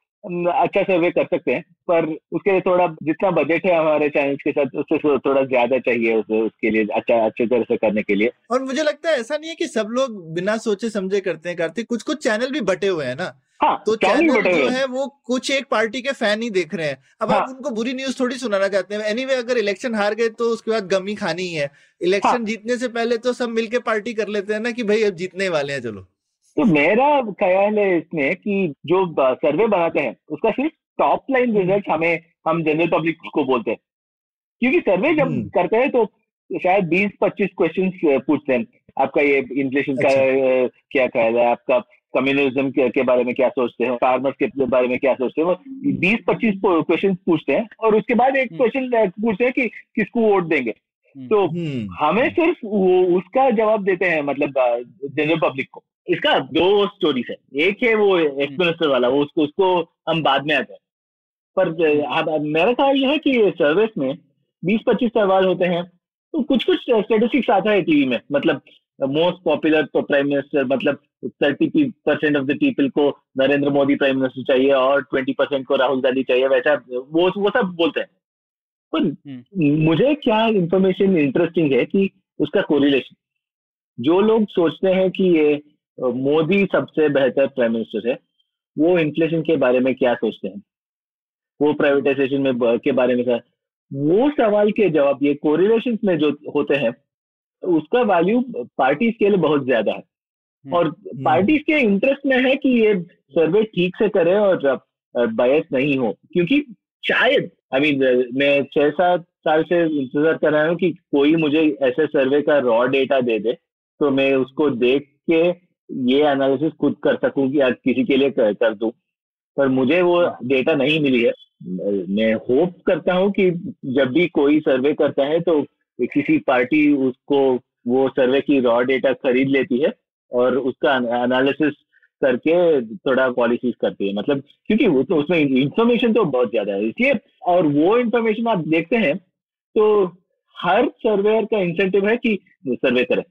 अच्छा सर्वे कर सकते हैं। पर उसके लिए थोड़ा जितना बजट है हमारे चैनल्स के साथ उससे थोड़ा ज़्यादा चाहिए उस, उसके लिए अच्छा अच्छे तरह से करने के लिए और मुझे लगता है ऐसा नहीं है कि सब लोग बिना सोचे समझे करते हैं कार्तिक कुछ कुछ चैनल भी बटे हुए हैं ना हाँ तो चैनल जो हैं। है वो कुछ एक पार्टी के फ़ैन ही देख रहे हैं अब हाँ, आप। उनको बुरी न्यूज़ थोड़ी सुनाना चाहते हैं एनीवे anyway, अगर इलेक्शन हार गए तो उसके बाद गमी खानी ही है इलेक्शन हाँ। जीतने से पहले तो सब मिलके पार्टी कर लेते हैं ना कि भाई अब जीतने वाले हैं चलो तो मेरा ख्याल है इसमें कि जो सर्वे बनाते हैं उसका सिर्फ़ टॉप लाइन रिज़ल्ट हमें हम जनरल पब्लिक को बोलते हैं। क्योंकि सर्वे जब हम्म। करते हैं तो शायद बीस पच्चीस क्वेश्चन पूछते हैं। आपका ये इन्फ्लेशन का अच्छा। क्या ख्याल है? आपका कम्युनिज्म के, के बारे में क्या सोचते हैं? फार्मर्स के बारे में क्या सोचते हैं? वो 20-25 क्वेश्चन पूछते हैं और उसके बाद एक। क्वेश्चन पूछते हैं कि किसको वोट देंगे। हम्म। तो हम्म हमें सिर्फ़ वो उसका जवाब देते हैं मतलब जनरल पब्लिक को। इसका दो स्टोरीज है। एक है वो एक्स मिनिस्टर वाला वो उसको उसको हम बाद में आते हैं। पर मेरा ख्याल ये है कि सर्विस में 20-25 सवाल होते हैं तो कुछ कुछ स्टेटिस्टिक्स आता है टीवी में मतलब मोस्ट पॉपुलर तो प्राइम मिनिस्टर मतलब thirty percent of the people को नरेंद्र मोदी प्राइम मिनिस्टर चाहिए और ट्वेंटी परसेंट को राहुल गांधी चाहिए वैसा वो वो सब बोलते हैं। पर मुझे क्या इंफॉर्मेशन इंटरेस्टिंग है कि उसका कोरिलेशन जो लोग सोचते हैं कि ये मोदी सबसे बेहतर प्राइम मिनिस्टर है वो इन्फ्लेशन के बारे में क्या सोचते हैं? वो प्राइवेटाइजेशन में के बारे में क्या वो सवाल के जवाब ये कोरिलेशन में जो होते हैं उसका वैल्यू पार्टीज़ के लिए बहुत ज़्यादा है। हम्म। और पार्टीज़ के इंटरेस्ट में है कि ये सर्वे ठीक से करे और बयस नहीं हो। क्योंकि शायद आई मीन मैं छह सात साल से इंतज़ार कर रहा हूँ कि कोई मुझे ऐसे सर्वे का रॉ डेटा दे दे तो मैं उसको देख के ये एनालिसिस खुद कर सकूँ कि आज किसी के लिए कर, कर दूँ। पर मुझे वो डेटा नहीं मिली है। मैं होप करता हूँ कि जब भी कोई सर्वे करता है तो किसी पार्टी उसको वो सर्वे की रॉ डेटा खरीद लेती है और उसका एनालिसिस करके थोड़ा पॉलिसीज़ करती है। मतलब क्योंकि तो उसमें इंफॉर्मेशन तो बहुत ज़्यादा है। इसलिए और वो इंफॉर्मेशन आप देखते हैं तो हर सर्वेयर का इंसेंटिव है कि सर्वे करें।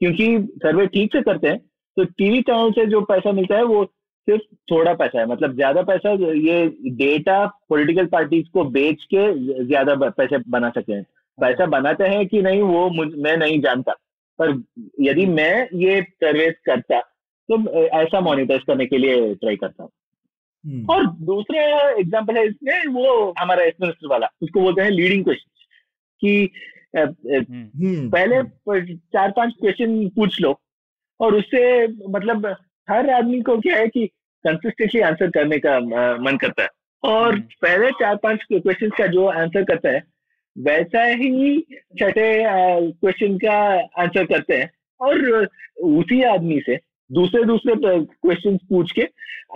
क्योंकि सर्वे ठीक से करते हैं तो टीवी चैनल से जो पैसा मिलता है वो सिर्फ़ थोड़ा पैसा है मतलब ज़्यादा पैसा ये डेटा पॉलिटिकल पार्टीज़ को बेच के ज़्यादा पैसे बना सकते हैं। पैसा बनाते हैं कि नहीं वो मुझ मैं नहीं जानता। पर यदि मैं ये सर्वे करता तो ऐसा मॉनिटाइज करने के लिए ट्राई करता हूँ। हम्म, और दूसरा एग्जांपल है इसमें वो हमारा एस मिनिस्टर वाला उसको बोलते हैं लीडिंग क्वेश्चन कि हम्म, हम्म, पहले चार पाँच क्वेश्चन पूछ लो और उससे मतलब हर आदमी को क्या है कि कंसिस्टेंटली आंसर करने का मन करता है। और हम्म। पहले चार पाँच क्वेश्चन का जो आंसर करता है वैसा ही छठे क्वेश्चन का आंसर करते हैं। और उसी आदमी से दूसरे दूसरे क्वेश्चन पूछ के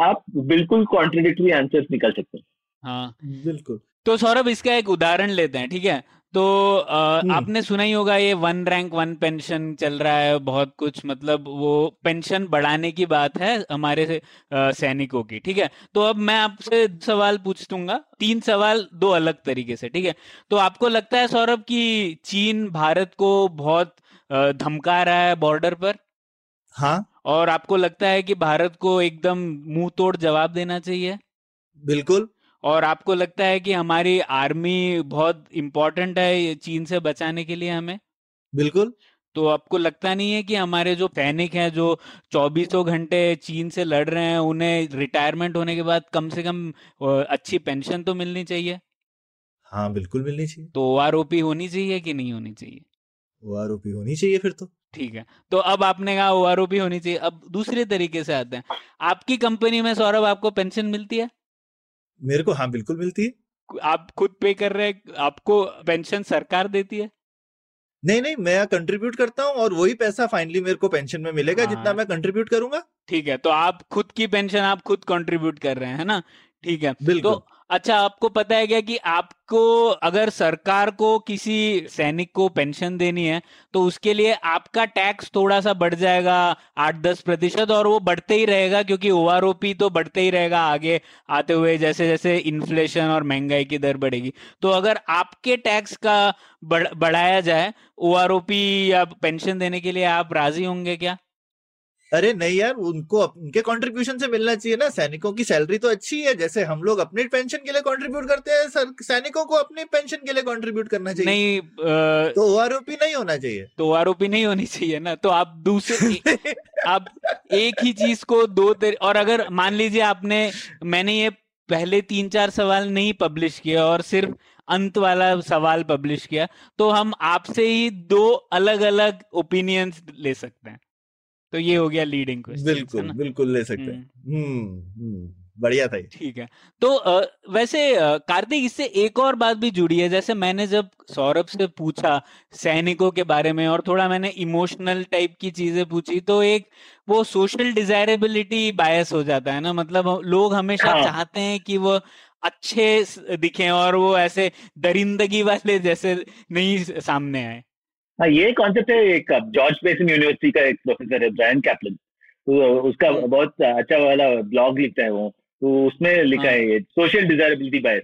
आप बिल्कुल कॉन्ट्रोडिक्टरी आंसर निकल सकते हैं। हाँ। बिल्कुल। तो सौरभ इसका एक उदाहरण लेते हैं ठीक है? तो अ, हम्म। आपने सुना ही होगा ये वन रैंक वन पेंशन चल रहा है बहुत कुछ मतलब वो पेंशन बढ़ाने की बात है हमारे से, सैनिकों की ठीक है? तो अब मैं आपसे सवाल पूछ दूँगा तीन सवाल दो अलग तरीके से ठीक है? तो आपको लगता है सौरभ कि चीन भारत को बहुत धमका रहा है बॉर्डर पर? हाँ। और आपको लगता है कि भारत को एकदम मुँह तोड़ जवाब देना चाहिए? बिल्कुल। और आपको लगता है कि हमारी आर्मी बहुत इम्पोर्टेंट है चीन से बचाने के लिए हमें? बिल्कुल। तो आपको लगता नहीं है कि हमारे जो सैनिक हैं जो चौबीसों घंटे चीन से लड़ रहे हैं उन्हें रिटायरमेंट होने के बाद कम से कम अच्छी पेंशन तो मिलनी चाहिए? हाँ बिल्कुल मिलनी चाहिए। तो ओ होनी चाहिए कि नहीं होनी चाहिए? वो आरोपी होनी चाहिए फिर तो। ठीक है तो अब आपने कहा ओ होनी चाहिए। अब दूसरे तरीके से आते हैं। आपकी कंपनी में सौरभ आपको पेंशन मिलती है? मेरे को हाँ बिल्कुल मिलती है। आप खुद पे कर रहे हैं आपको पेंशन सरकार देती है? नहीं नहीं मैं कंट्रीब्यूट करता हूँ और वही पैसा फाइनली मेरे को पेंशन में मिलेगा हाँ। जितना मैं कंट्रीब्यूट करूँगा। ठीक है तो आप खुद की पेंशन आप खुद कंट्रीब्यूट कर रहे हैं है ना? ठीक है बिल्कुल। तो अच्छा आपको पता है क्या कि आपको अगर सरकार को, किसी सैनिक को पेंशन देनी है तो उसके लिए आपका टैक्स थोड़ा सा बढ़ जाएगा आठ दस प्रतिशत, और वो बढ़ते ही रहेगा, क्योंकि ओआरओपी तो बढ़ते ही रहेगा, आगे आते हुए जैसे जैसे इन्फ्लेशन और महँगाई की दर बढ़ेगी। तो अगर आपके टैक्स का बढ़ाया जाए, ओआरओपी या पेंशन देने के लिए आप राज़ी होंगे क्या? अरे नहीं यार उनको उनके कंट्रीब्यूशन से मिलना चाहिए ना। सैनिकों की सैलरी तो अच्छी है जैसे हम लोग अपने पेंशन के लिए कंट्रीब्यूट करते हैं सर सैनिकों को अपने पेंशन के लिए कंट्रीब्यूट करना चाहिए। नहीं आ, तो ओ नहीं होना चाहिए। तो ओ नहीं होनी चाहिए ना तो आप दूसरे आप एक ही चीज़ को दो और अगर मान लीजिए आपने मैंने ये पहले तीन चार सवाल नहीं पब्लिश किया और सिर्फ़ अंत वाला सवाल पब्लिश किया तो हम आपसे ही दो अलग अलग ओपिनियंस ले सकते हैं। तो ये हो गया लीडिंग क्वेश्चन बिल्कुल बिल्कुल ले सकते हैं। हम्म, हम्म, हम्म बढ़िया था ठीक है। तो आ, वैसे कार्तिक इससे एक और बात भी जुड़ी है। जैसे मैंने जब सौरभ से पूछा सैनिकों के बारे में और थोड़ा मैंने इमोशनल टाइप की चीज़ें पूछी तो एक वो सोशल डिजायरेबिलिटी बायस हो जाता है ना? मतलब लोग हमेशा हाँ। चाहते हैं कि वो अच्छे दिखे और वो ऐसे दरिंदगी वाले जैसे नहीं सामने आए। हाँ ये कॉन्सेप्ट है एक जॉर्ज बेसन यूनिवर्सिटी का एक प्रोफेसर है ब्रायन कैपलन तो उसका हाँ। बहुत अच्छा वाला ब्लॉग लिखता है वो तो उसमें लिखा है हाँ। ये सोशल डिजायरेबिलिटी बायस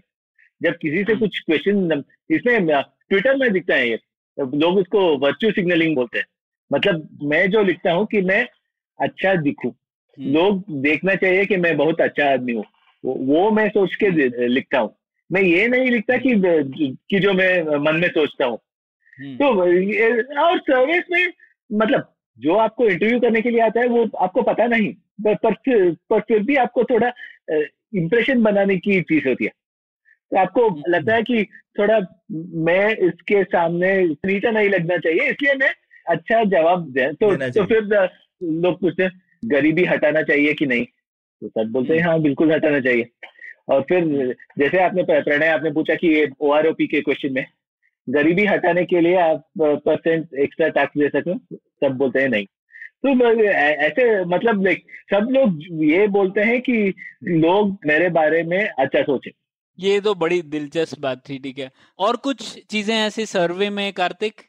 जब किसी से हाँ। कुछ क्वेश्चन इसमें ट्विटर में दिखता है ये लोग उसको वर्चुअल सिग्नलिंग बोलते हैं मतलब मैं जो लिखता हूँ कि मैं अच्छा दिखूं हम्म। लोग देखना चाहिए कि मैं बहुत अच्छा आदमी हूँ वो मैं सोच के लिखता हूँ मैं ये नहीं लिखता कि कि जो मैं मन में सोचता हूँ हम्म। तो और सर्विस में मतलब जो आपको इंटरव्यू करने के लिए आता है वो आपको पता नहीं पर पर फिर भी आपको थोड़ा इम्प्रेशन बनाने की चीज़ होती है। तो आपको हम्म। लगता है कि थोड़ा मैं इसके सामने नीचा नहीं लगना चाहिए इसलिए मैं अच्छा जवाब दे तो तो फिर लोग पूछते हैं गरीबी हटाना चाहिए कि नहीं? तो सब बोलते हैं हम्म। हाँ बिल्कुल हटाना चाहिए। और फिर जैसे आपने प्रणय आपने पूछा कि ये ओ के क्वेश्चन में गरीबी हटाने के लिए आप परसेंट एक्स्ट्रा टैक्स दे सकें सब बोलते हैं नहीं। तो ऐसे मतलब सब लोग ये बोलते हैं कि लोग मेरे बारे में अच्छा सोचे। ये तो बड़ी दिलचस्प बात थी ठीक है। और कुछ चीज़ें ऐसे सर्वे में कार्तिक?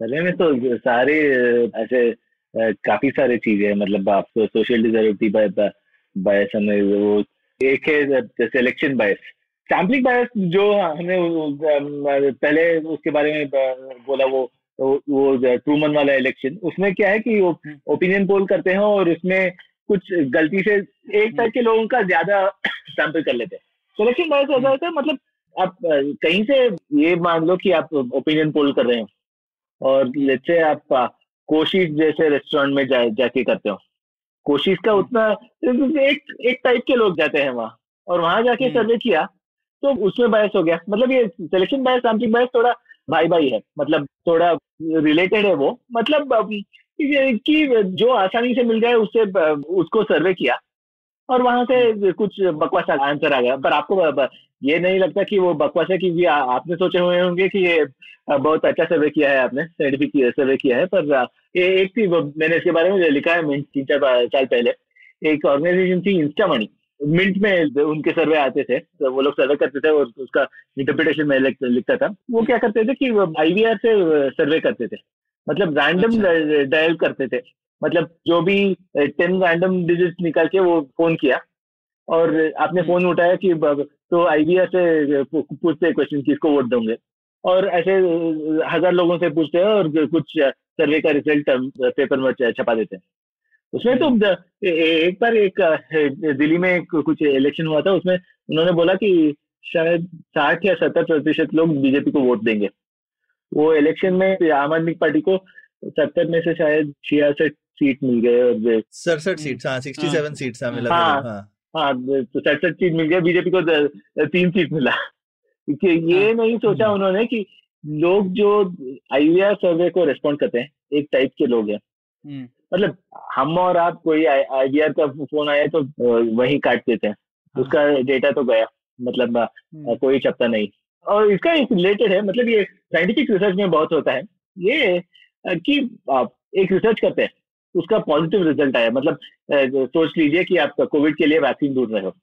सर्वे में तो सारे ऐसे काफ़ी सारे चीज़ें मतलब आप सोशल डिजर्विटी बायस वो एक है सिलेक्शन बायस सैम्पलिंग बायस जो हमने पहले उसके बारे में बोला वो वो ट्रूमन वाला इलेक्शन उसमें क्या है कि वो ओपिनियन हम्म। पोल करते हैं और उसमें कुछ गलती से एक टाइप के लोगों का ज़्यादा सैंपल कर लेते हैं सिलेक्शन बायस ऐसा होता है मतलब आप कहीं से ये मान लो कि आप ओपिनियन पोल कर रहे हो और जैसे आप कोशिश जैसे रेस्टोरेंट में जा जाके करते हो कोशिश का उतना एक एक टाइप के लोग जाते हैं वहाँ और वहाँ जाके सर्वे हम्म। किया तो उसमें बायस हो गया। मतलब ये सिलेक्शन बायस सैम्पलिंग बायस थोड़ा भाई भाई है। मतलब थोड़ा रिलेटेड है वो। मतलब कि जो आसानी से मिल जाए उससे, उसको सर्वे किया और वहाँ से कुछ बकवास आंसर आ गया। पर आपको ये नहीं लगता कि वो बकवास है क्योंकि आपने सोचे हुए होंगे कि ये बहुत अच्छा सर्वे किया है आपने साइंटिफिक सर्वे किया है। पर ये एक थी मैंने इसके बारे में लिखा है तीन चार साल पहले। एक ऑर्गेनाइजेशन थी इंस्टा मनी मिंट में उनके सर्वे आते थे तो वो लोग सर्वे करते थे और उसका इंटरप्रिटेशन में लिखता था। वो क्या करते थे कि आईवीआर से सर्वे करते थे। मतलब रैंडम अच्छा। डायल करते थे। मतलब जो भी टेन रैंडम डिजिट निकाल के वो फ़ोन किया और आपने फ़ोन हम्म। उठाया कि तो आईवीआर से पूछते क्वेश्चन किसको वोट दोगे। और ऐसे हज़ार लोगों से पूछते हैं और कुछ सर्वे का रिज़ल्ट पेपर में छपा देते हैं। उसमें तो एक बार एक दिल्ली में कुछ इलेक्शन हुआ था उसमें उन्होंने बोला कि शायद साठ या सत्तर प्रतिशत लोग बीजेपी को वोट देंगे। वो इलेक्शन में आम आदमी पार्टी को सत्तर में से शायद छियासठ सीट मिल गए और सड़सठ सीट हाँ सिक्सटी सेवन सीट मिला हाँ हाँ, हाँ तो सड़सठ सीट मिल गया बीजेपी को तीन सीट मिला। क्योंकि ये हाँ, नहीं सोचा हम्म। उन्होंने कि लोग जो आईवीआर सर्वे को रिस्पॉन्ड करते हैं एक टाइप के लोग हैं। हम्म। मतलब हम और आप कोई आईवीआर का फ़ोन आया तो वही काट देते हैं। हाँ। उसका डेटा तो गया मतलब हम्म। कोई चपता नहीं। और इसका एक रिलेटेड है मतलब ये साइंटिफिक रिसर्च में बहुत होता है। ये कि आप एक रिसर्च करते हैं उसका पॉजिटिव रिज़ल्ट आया मतलब सोच लीजिए कि आप कोविड के लिए वैक्सीन ढूंढ रहे हो।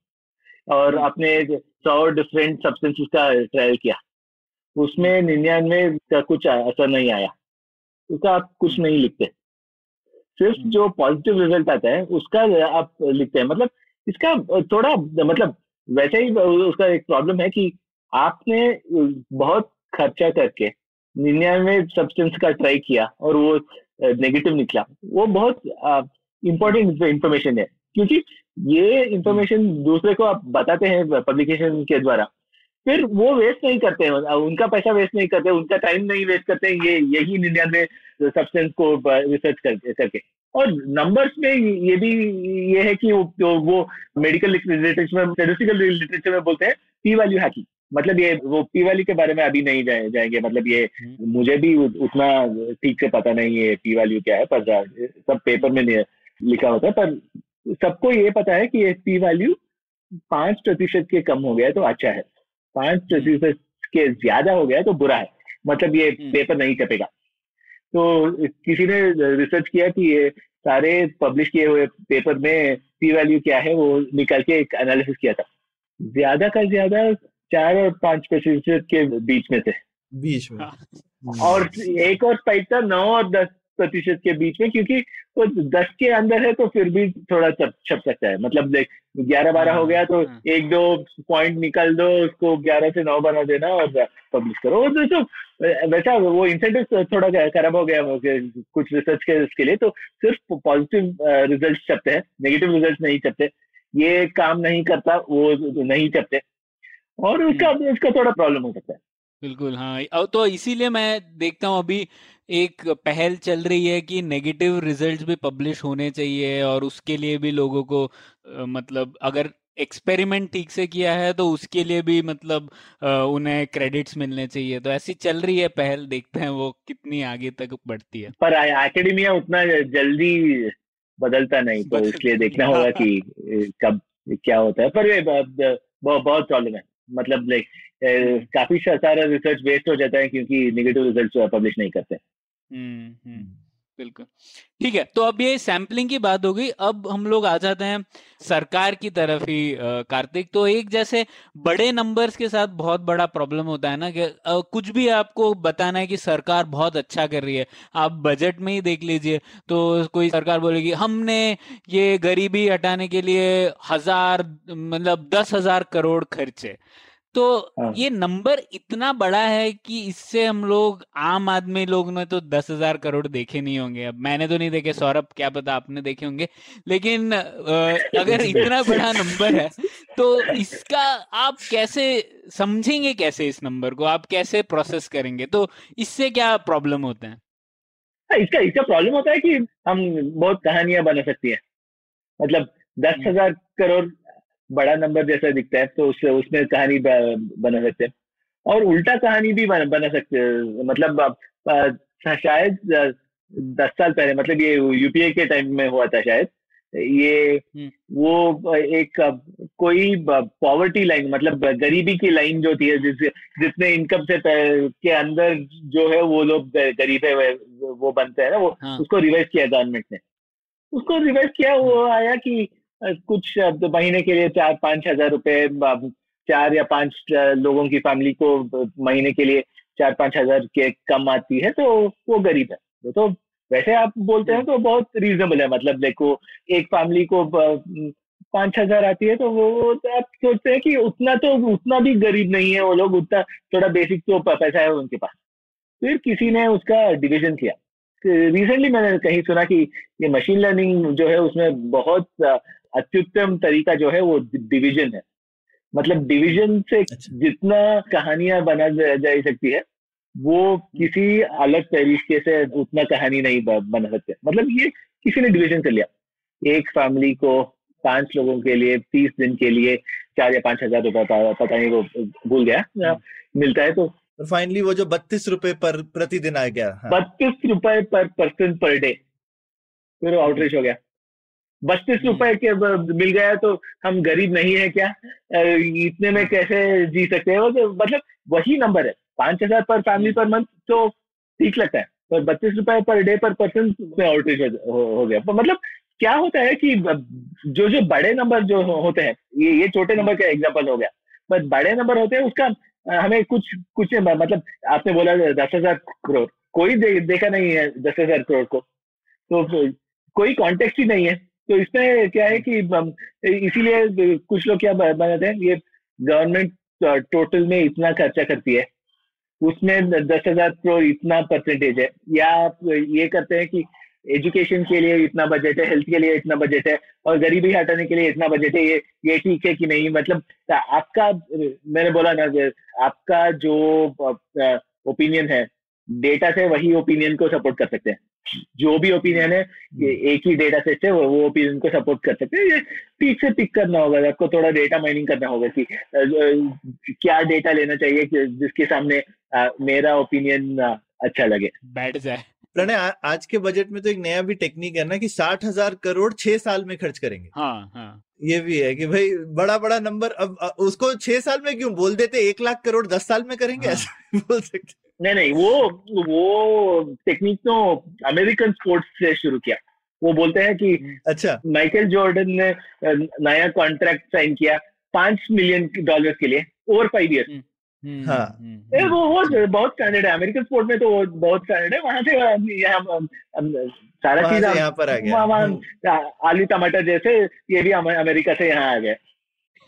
और हम्म। आपने सौ डिफरेंट सब्सटेंस का ट्रायल किया। उसमें निन्यानवे का कुछ असर नहीं आया। उसका आप कुछ नहीं लिखते। सिर्फ़ जो पॉजिटिव रिज़ल्ट आता है उसका आप लिखते हैं। मतलब इसका थोड़ा मतलब वैसे ही उसका एक प्रॉब्लम है कि आपने बहुत खर्चा करके निन्यानवे सब्सटेंस का ट्राई किया और वो नेगेटिव निकला। वो बहुत इंपॉर्टेंट इंफॉर्मेशन है। क्योंकि ये इंफॉर्मेशन दूसरे को आप बताते हैं पब्लिकेशन के द्वारा। फिर वो वेस्ट नहीं करते हैं। उनका पैसा वेस्ट नहीं करते उनका टाइम नहीं वेस्ट करते हैं। ये यही निन्यानवे सब्सटेंस को रिसर्च कर, करके। और नंबर्स में ये भी ये है कि वो, वो मेडिकल लिटरेचर में स्टेटिस्टिकल लिटरेचर में बोलते हैं पी वैल्यू हैकिंग मतलब ये वो पी वैल्यू के बारे में अभी नहीं जाए, जाएँगे। मतलब ये हम्म। मुझे भी उतना ठीक से पता नहीं है पी वैल्यू क्या है पर सब पेपर में लिखा होता है। पर सबको ये पता है कि ये पी वैल्यू पाँच प्रतिशत के कम हो गया है तो अच्छा है। पाँच प्रतिशत के ज़्यादा हो गया तो बुरा है। मतलब ये पेपर हम्म। नहीं छपेगा तो किसी ने रिसर्च किया कि ये सारे पब्लिश किए हुए पेपर में पी वैल्यू क्या है वो निकाल के एक एनालिसिस किया था। ज़्यादा का ज़्यादा चार और पाँच प्रतिशत के बीच में थे। बीच में। हाँ। और एक और स्पाइक था नौ और दस। प्रतिशत के बीच में क्योंकि वो दस के अंदर है तो फिर भी थोड़ा छप छप सकता है। मतलब देख ग्यारह बारह हो गया तो हाँ। एक दो पॉइंट निकल दो उसको ग्यारह से नौ बना देना और पब्लिश करो। वो तो वैसा वो इंसेंटिव थोड़ा खराब हो गया कुछ रिसर्च के इसके लिए तो सिर्फ़ पॉजिटिव रिज़ल्ट छपते हैं। नेगेटिव रिज़ल्ट नहीं छपते। ये काम नहीं करता वो नहीं छपते। और उसका हम्म। उसका थोड़ा प्रॉब्लम हो सकता है। बिल्कुल हाँ। और तो इसीलिए मैं देखता हूँ अभी एक पहल चल रही है कि नेगेटिव रिजल्ट्स भी पब्लिश होने चाहिए और उसके लिए भी लोगों को मतलब अगर एक्सपेरिमेंट ठीक से किया है तो उसके लिए भी मतलब उन्हें क्रेडिट्स मिलने चाहिए। तो ऐसी चल रही है पहल देखते हैं वो कितनी आगे तक बढ़ती है। पर एकेडमिया उतना जल्दी बदलता नहीं तो इसलिए देखना होगा कि कब क्या होता है। पर बहुत प्रॉब्लम है। मतलब लाइक काफ़ी सारा रिसर्च वेस्ट हो जाता है क्योंकि निगेटिव रिज़ल्ट पब्लिश नहीं करते। हम्म, हम्म, बिल्कुल। ठीक है तो अब ये सैम्पलिंग की बात हो गई। अब हम लोग आ जाते हैं सरकार की तरफ़ ही कार्तिक। तो एक जैसे बड़े नंबर्स के साथ बहुत बड़ा प्रॉब्लम होता है ना कि कुछ भी आपको बताना है कि सरकार बहुत अच्छा कर रही है, आप बजट में ही देख लीजिए। तो कोई सरकार बोलेगी हमने ये गरीबी हटाने के लिए हज़ार मतलब दस हज़ार करोड़ खर्चे। तो हाँ। ये नंबर इतना बड़ा है कि इससे हम लोग आम आदमी लोग ने तो दस हज़ार करोड़ देखे नहीं होंगे। अब मैंने तो नहीं देखे सौरभ क्या पता आपने देखे होंगे। लेकिन अगर इतना बड़ा नंबर है तो इसका आप कैसे समझेंगे कैसे इस नंबर को? आप कैसे प्रोसेस करेंगे? तो इससे क्या प्रॉब्लम होते हैं? हाँ, इसका इसका प्रॉब्लम होता है कि हम बहुत कहानियाँ बना सकती है। मतलब दस हम्म। हज़ार करोड़ बड़ा नंबर जैसा दिखता है तो उससे उसमें कहानी बना सकते हैं और उल्टा कहानी भी बना, बना सकते हैं मतलब शायद दस साल पहले मतलब ये यूपीए के टाइम में हुआ था शायद ये। वो एक कोई पॉवर्टी लाइन मतलब गरीबी की लाइन जो थी जिस जितने इनकम से के अंदर जो है वो लोग गरीब है वो बनते हैं ना वो हाँ। उसको रिवाइज किया गवर्नमेंट ने उसको रिवाइज किया वो आया कि कुछ महीने के लिए चार पाँच हज़ार रुपए चार या पाँच लोगों की फैमिली को महीने के लिए चार पाँच हज़ार के कम आती है तो वो गरीब है। वो तो वैसे आप बोलते हैं तो बहुत रीजनेबल है मतलब देखो एक फैमिली को पाँच हज़ार आती है तो वो तो आप सोचते हैं कि उतना तो उतना भी गरीब नहीं है वो लोग उतना थोड़ा बेसिक तो पैसा है उनके पास। फिर किसी ने उसका डिविजन किया। रिसेंटली मैंने कहीं सुना कि ये मशीन लर्निंग जो है उसमें बहुत अत्युत्तम तरीका जो है वो डिवीज़न है मतलब डिवीज़न से अच्छा। जितना कहानियाँ बना जा सकती है वो किसी अलग तरीके से उतना कहानी नहीं बना सकते मतलब ये किसी ने डिवीज़न कर लिया एक फैमिली को पाँच लोगों के लिए तीस दिन के लिए चार या पाँच हज़ार रुपए पता नहीं वो भूल गया हम्म। मिलता है तो फाइनली वो जो बत्तीस रुपए पर प्रतिदिन आ गया हाँ। बत्तीस रुपए पर पर्सन पर डे फिर आउटरीच हो गया बत्तीस हम्म। रुपए के मिल गया तो हम गरीब नहीं है क्या? इतने में कैसे जी सकते हैं? तो मतलब वही नंबर है। पाँच हज़ार पर फैमिली पर मंथ तो ठीक लगता है पर बत्तीस रुपए पर डे पर पर्सन में आउटरीच हो, हो गया। मतलब क्या होता है कि जो जो बड़े नंबर जो होते हैं ये ये छोटे नंबर का एग्ज़ाम्पल हो गया। बट बड़े नंबर होते हैं उसका हमें कुछ कुछ मतलब आपने बोला दस हज़ार करोड़ कोई दे, देखा नहीं है दस हज़ार करोड़ को। तो कोई कॉन्टेक्स्ट ही नहीं है। तो इसमें क्या है कि इसीलिए कुछ लोग क्या बनाते हैं, ये गवर्नमेंट टोटल में इतना खर्चा करती है। उसमें दस हज़ार करोड़ इतना परसेंटेज है। या आप ये करते हैं कि एजुकेशन के लिए इतना बजट है हेल्थ के लिए इतना बजट है, और गरीबी हटाने के लिए इतना बजट है, ये ये ठीक है कि नहीं? मतलब आपका, मैंने बोला ना, आपका जो ओपिनियन है डेटा से वही ओपिनियन को सपोर्ट कर सकते हैं। जो भी ओपिनियन है ये एक ही डेटा सेट से वो, वो ओपिनियन को सपोर्ट कर सकते हैं। ये पिक से पिक करना होगा आपको थोड़ा डेटा माइनिंग करना होगा कि क्या डेटा लेना चाहिए जिसके सामने आ, मेरा ओपिनियन अच्छा लगे। बैठ जाए प्रणय आज के बजट में तो एक नया भी टेक्निक है ना कि साठ हज़ार करोड़ छह साल में खर्च करेंगे। हाँ हाँ। ये भी है कि भाई बड़ा बड़ा नंबर अब उसको छह साल में क्यों बोल देते? एक लाख करोड़ दस साल में करेंगे? हाँ. ऐसा बोल सकते नहीं नहीं वो वो टेक्निक तो अमेरिकन स्पोर्ट्स से शुरू किया। वो बोलते हैं कि अच्छा। माइकल जॉर्डन ने नया कॉन्ट्रैक्ट साइन किया पाँच मिलियन डॉलर के लिए ओवर फाइव ईयर हाँ। हम्म, वो वो बहुत स्टैंडर्ड है अमेरिकन स्पोर्ट में तो वो बहुत स्टैंडर्ड है वहाँ से सारा चीज़ यहाँ पर आ गया। वहाँ आलू टमाटर जैसे ये भी अमेरिका से यहाँ आ गया।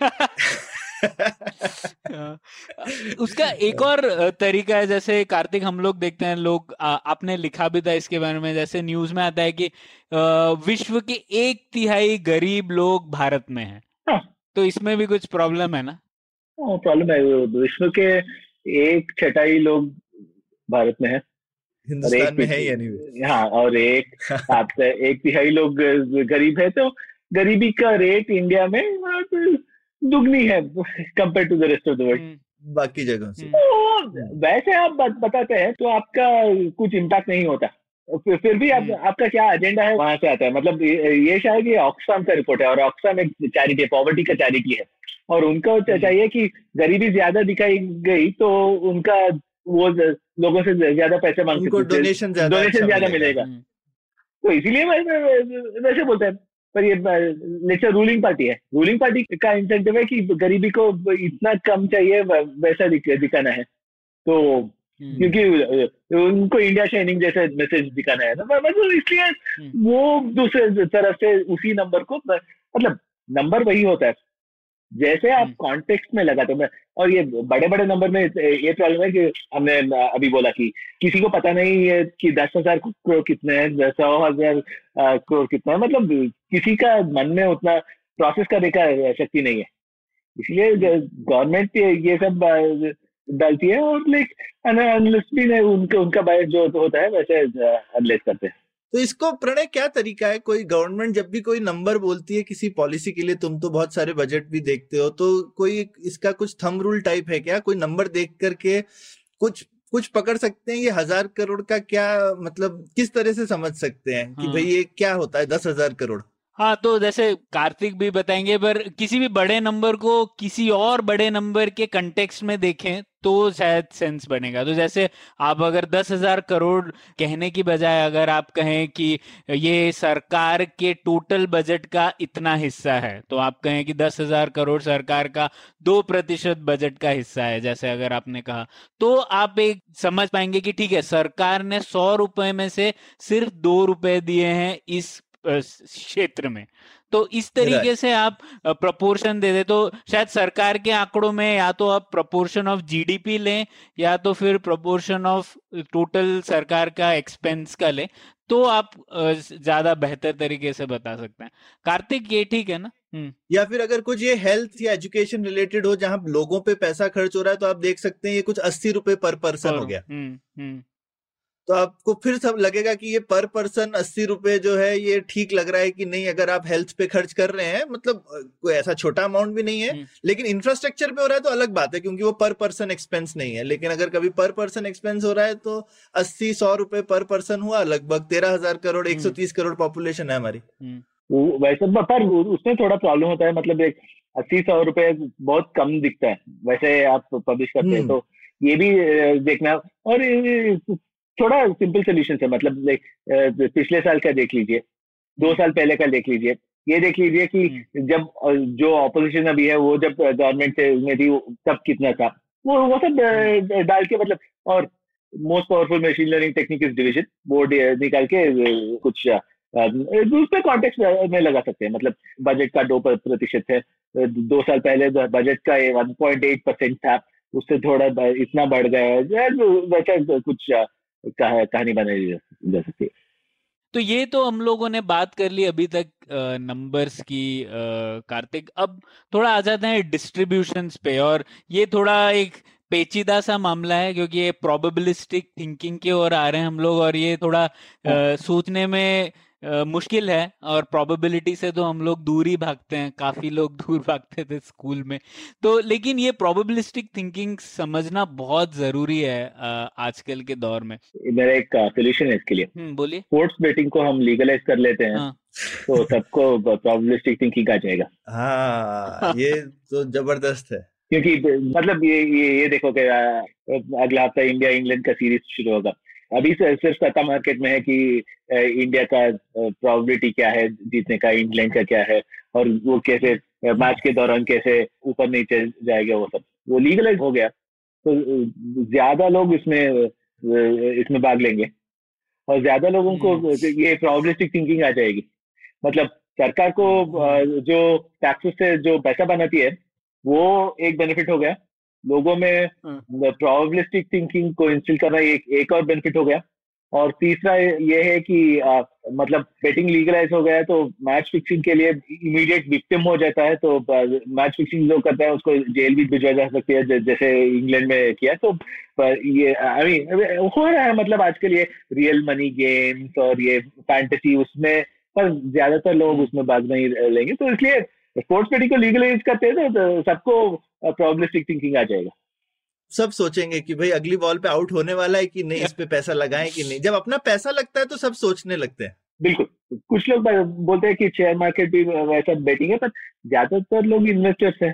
उसका एक और तरीका है जैसे कार्तिक हम लोग देखते हैं लोग आपने लिखा भी था इसके बारे में जैसे न्यूज़ में आता है कि विश्व के एक तिहाई गरीब लोग भारत में हैं। हाँ। तो इसमें भी कुछ प्रॉब्लम है ना? प्रॉब्लम है। विश्व के एक छटाई लोग भारत में है। हिंदुस्तान में है या हाँ और एक आप एक तिहाई लोग गरीब है तो गरीबी का रेट इंडिया में दुगनी है compare to the rest of the world बाकी जगह से। तो वैसे आप बताते हैं तो आपका कुछ इम्पैक्ट नहीं होता। फिर भी आप, हम्म। आपका क्या एजेंडा है? वहाँ से आता है। मतलब ये शायद ये ऑक्सफाम का रिपोर्ट है और ऑक्सफाम एक चैरिटी है पॉवर्टी का चैरिटी है। और उनको हम्म। चाहिए कि गरीबी ज़्यादा दिखाई गई तो उनका वो लोगों से ज़्यादा पैसे मांग डोनेशन ज़्यादा डोनेशन अच्छा ज़्यादा मिलेगा। हम्म। तो इसीलिए वैसे बोलते हैं। पर ये नेचर रूलिंग पार्टी है। रूलिंग पार्टी का इंसेंटिव है कि गरीबी को इतना कम चाहिए वैसा दिखाना है। तो हम्म। क्योंकि उनको इंडिया शाइनिंग जैसे मैसेज दिखाना है। ना मतलब इसलिए वो दूसरे तरफ़ से उसी नंबर को मतलब नंबर वही होता है। जैसे आप कॉन्टेक्स्ट हम्म। में लगाते हैं और ये बड़े बड़े नंबर में ये प्रॉब्लम है कि हमने अभी बोला कि किसी को पता नहीं है कि दस हज़ार करोड़ कितने हैं सौ हज़ार करोड़ कितने हैं मतलब किसी का मन में उतना प्रोसेस करने का शक्ति नहीं है। इसलिए गवर्नमेंट ये सब डालती है और लाइक अनलिस्ट भी उनका उनका जो होता है वैसे अनलेस करते हैं। तो इसको प्रणय क्या तरीका है? कोई गवर्नमेंट जब भी कोई नंबर बोलती है किसी पॉलिसी के लिए तुम तो बहुत सारे बजट भी देखते हो तो कोई इसका कुछ थम रूल टाइप है क्या? कोई नंबर देख करके कुछ कुछ पकड़ सकते हैं? ये हज़ार करोड़ का क्या मतलब किस तरह से समझ सकते हैं कि हाँ। भाई ये क्या होता है? दस हज़ार करोड़। हाँ तो जैसे कार्तिक भी बताएँगे, पर किसी भी बड़े नंबर को किसी और बड़े नंबर के कंटेक्स्ट में देखें तो शायद सेंस बनेगा। तो जैसे आप अगर दस हज़ार करोड़ कहने की बजाय अगर आप कहें कि ये सरकार के टोटल बजट का इतना हिस्सा है तो आप कहें कि दस हज़ार करोड़ सरकार का दो प्रतिशत बजट का हिस्सा है, जैसे अगर आपने कहा। तो आप एक समझ पाएँगे कि ठीक है, सरकार ने सौ रुपए में से सिर्फ़ दो रुपए दिए हैं इस क्षेत्र में। तो इस तरीके से आप प्रपोर्शन दे दे तो शायद सरकार के आंकड़ों में या तो आप प्रपोर्शन ऑफ़ जीडीपी लें या तो फिर प्रपोर्शन ऑफ़ टोटल सरकार का एक्सपेंस का लें तो आप ज़्यादा बेहतर तरीके से बता सकते हैं। कार्तिक ये ठीक है ना? हम्म। या फिर अगर कुछ ये हेल्थ या एजुकेशन रिलेटेड हो जहाँ लोगों पे पैसा खर्च हो रहा है तो आप देख सकते हैं ये कुछ अस्सी रुपए पर पर्सन हो गया। हम्म, हम्म। तो आपको फिर सब लगेगा कि ये पर पर्सन अस्सी रुपए जो है ये ठीक लग रहा है कि नहीं अगर आप हेल्थ पे खर्च कर रहे हैं मतलब कोई ऐसा छोटा अमाउंट भी नहीं है हम्म। लेकिन इंफ्रास्ट्रक्चर पे हो रहा है तो अलग बात है क्योंकि वो पर पर्सन एक्सपेंस नहीं है लेकिन अगर कभी पर पर्सन एक्सपेंस हो रहा है तो अस्सी सौ रुपए पर पर्सन हुआ लगभग तेरह हज़ार करोड़ एक सौ तीस करोड़ पॉपुलेशन है हमारी हम्म। वैसे पर उसमें थोड़ा प्रॉब्लम होता है मतलब एक अस्सी सौ रुपए बहुत कम दिखता है वैसे आप पब्लिश करते हैं हम्म। तो ये भी देखना और थोड़ा सिंपल सोल्यूशन है मतलब पिछले साल का देख लीजिए दो साल पहले का देख लीजिए ये देख लीजिए कि हम्म। जब जो ऑपोजिशन अभी है वो जब गवर्नमेंट से में थी तब कितना था वो वो सब हम्म। डाल के मतलब और most powerful machine learning technique is division board निकाल के कुछ दूसरे कॉन्टेक्स्ट में लगा सकते हैं मतलब बजट का दो प्रतिशत है दो साल पहले बजट का वन पॉइंट एट परसेंट था उससे थोड़ा इतना बढ़ गया है वैसा कुछ कहानी बनाई जा सकती है तो ये तो हम लोगों ने बात कर ली अभी तक नंबर्स की कार्तिक। अब थोड़ा आ जाते हैं डिस्ट्रीब्यूशन पे और ये थोड़ा एक पेचीदा सा मामला है क्योंकि ये प्रोबेबिलिस्टिक थिंकिंग की ओर आ रहे हैं हम लोग और ये थोड़ा आ, सोचने में मुश्किल है और प्रोबेबिलिटी से तो हम लोग दूर ही भागते हैं। काफ़ी लोग दूर भागते थे स्कूल में। तो लेकिन ये प्रोबेबिलिस्टिक थिंकिंग समझना बहुत ज़रूरी है आजकल के दौर में। मेरा एक सोल्यूशन है इसके लिए। हम्म बोलिए। स्पोर्ट्स बेटिंग को हम लीगलाइज कर लेते हैं हाँ। तो सबको प्रोबेबिलिस्टिक थिंकिंग आ जाएगा। हाँ ये तो ज़बरदस्त है। क्योंकि मतलब ये ये ये देखो कि अगला हफ़्ता इंडिया इंग्लैंड का सीरीज़ शुरू होगा। अभी से सिर्फ़ सत्ता मार्केट में है कि इंडिया का प्रोबेबिलिटी क्या है जीतने का इंग्लैंड का क्या है और वो कैसे मैच के दौरान कैसे ऊपर नीचे जाएगा वो सब। वो लीगलाइज हो गया। तो ज़्यादा लोग इसमें इसमें भाग लेंगे। और ज़्यादा लोगों को ये प्रोबेबिलिस्टिक थिंकिंग आ जाएगी। मतलब सरकार को जो टैक्सेस से जो पैसा बनाती है वो एक बेनिफिट हो गया। लोगों में प्रोबेबिलिस्टिक थिंकिंग को इंस्टिल करना एक एक और बेनिफिट हो गया। और तीसरा ये है कि आ, मतलब बेटिंग लीगलाइज हो गया है तो मैच फिक्सिंग के लिए इमीडिएट विक्टिम हो जाता है तो मैच फिक्सिंग जो करता है उसको जेल भी भिजवा जा सकती है जैसे इंग्लैंड में किया तो पर ये आई मीन हो रहा है मतलब आजकल ये रियल मनी गेम्स और ये फैंटेसी उसमें पर ज़्यादातर लोग उसमें भाग नहीं लेंगे तो इसलिए स्पोर्ट्स बेटिंग को लीगलाइज करते हैं तो सबको प्रोबेबिलिस्टिक थिंकिंग आ जाएगा। सब सोचेंगे कि भाई अगली बॉल पे आउट होने वाला है कि नहीं इस पे पैसा लगाएँ कि नहीं। जब अपना पैसा लगता है तो सब सोचने लगते हैं। बिल्कुल। कुछ लोग बोलते हैं कि शेयर मार्केट भी वैसा बेटिंग है पर ज़्यादातर लोग इन्वेस्टर्स हैं।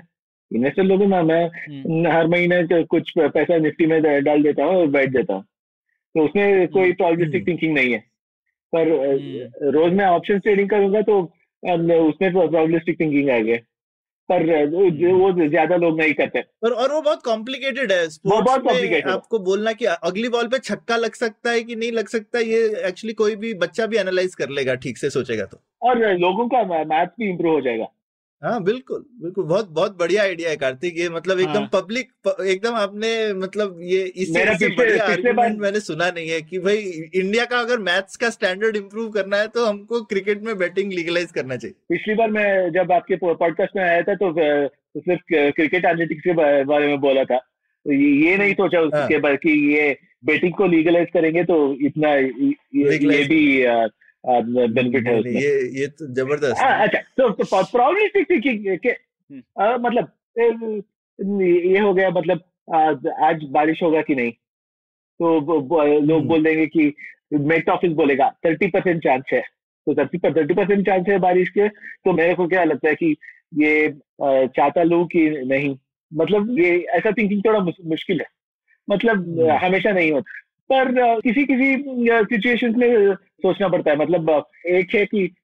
इन्वेस्टर लोग ना मैं हम्म, हर महीने तो कुछ पैसा निफ्टी में डाल देता हूँ और बैठ देता हूँ। तो उसमें कोई हम्म, प्रोबेबिलिस्टिक हम्म। थिंकिंग नहीं है। पर हम्म। रोज मैं ऑप्शन ट्रेडिंग करूँगा तो उसमें प्रोबेबिलिस्टिक थिंकिंग आ गया। पर वो वो ज़्यादा लोग नहीं करते। और और वो बहुत कॉम्प्लिकेटेड है वो बहुत कॉम्प्लिकेटेड है। आपको बोलना कि अगली बॉल पे छक्का लग सकता है कि नहीं लग सकता ये एक्चुअली कोई भी बच्चा भी एनालाइज कर लेगा ठीक से सोचेगा तो। और लोगों का मैथ भी इम्प्रूव हो जाएगा। हाँ बिल्कुल बिल्कुल। बहुत बहुत बढ़िया आइडिया है कार्तिक। ये मतलब एकदम हाँ। पब्लिक एकदम आपने मतलब ये इससे मेरा बढ़िया आर्गुमेंट मैंने सुना नहीं है कि भाई इंडिया का अगर मैथ्स का स्टैंडर्ड इंप्रूव करना है तो हमको क्रिकेट में बैटिंग लीगलाइज करना चाहिए। पिछली बार मैं जब आपके पॉडकास्ट में आया था तो सिर्फ़ क्रिकेट एनालिटिक्स के बारे में बोला था। तो ये नहीं सोचा हाँ। उसके बारे कि ये बेटिंग को लीगलाइज करेंगे तो इतना ये, ये भी बेनिफिट है उसमें ये ये तो ज़बरदस्त हाँ, अच्छा तो, तो प्रोबेबिलिस्टिक थिंकिंग के हम्म। मतलब ये हो गया मतलब आज बारिश होगा कि नहीं? तो लोग हम्म। बोल देंगे कि मेट ऑफ़िस बोलेगा थर्टी परसेंट चांस है। तो थर्टी थर्टी परसेंट चांस है बारिश के तो मेरे को क्या लगता है कि ये चाहता लू कि नहीं? मतलब ये ऐसा थिंकिंग थोड़ा मुश्किल है। मतलब हम्म। हमेशा नहीं होता। पर किसी किसी सिचुएशंस में सोचना पड़ता है। मतलब एक है कि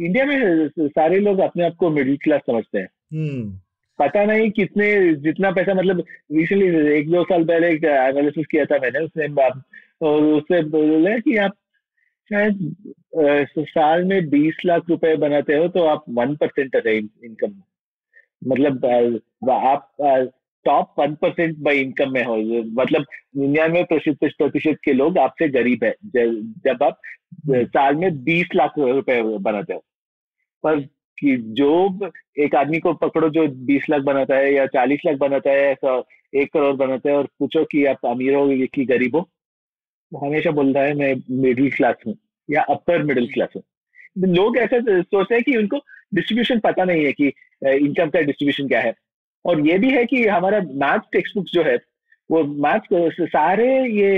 इंडिया में सारे लोग अपने आप को मिडिल क्लास समझते हैं। हम्म। पता नहीं कितने जितना पैसा मतलब रिसेंटली एक दो साल पहले एक एनालिसिस किया था मैंने उसने और उससे बोला कि आप शायद साल में बीस लाख रुपए बनाते हो तो आप वन परसेंट है इनकम मतलब आप top one percent by income में हो। ये मतलब निन्यानवे प्रतिशत प्रतिशत के लोग आपसे गरीब है। जब आप साल में बीस लाख रुपए बनाते हो। पर कि जो एक आदमी को पकड़ो जो बीस लाख बनाता है या चालीस लाख बनाता है ऐसा एक करोड़ बनाता है और पूछो कि आप अमीर हो कि गरीब हो वो हमेशा बोल रहा है मैं मिडिल क्लास हूँ या अपर मिडिल क्लास हूँ। लोग ऐसा सोचते हैं कि उनको डिस्ट्रीब्यूशन पता नहीं है कि इनकम का डिस्ट्रीब्यूशन क्या है। और ये भी है कि हमारा मैथ टेक्स्ट बुक जो है वो मैथ्स सारे ये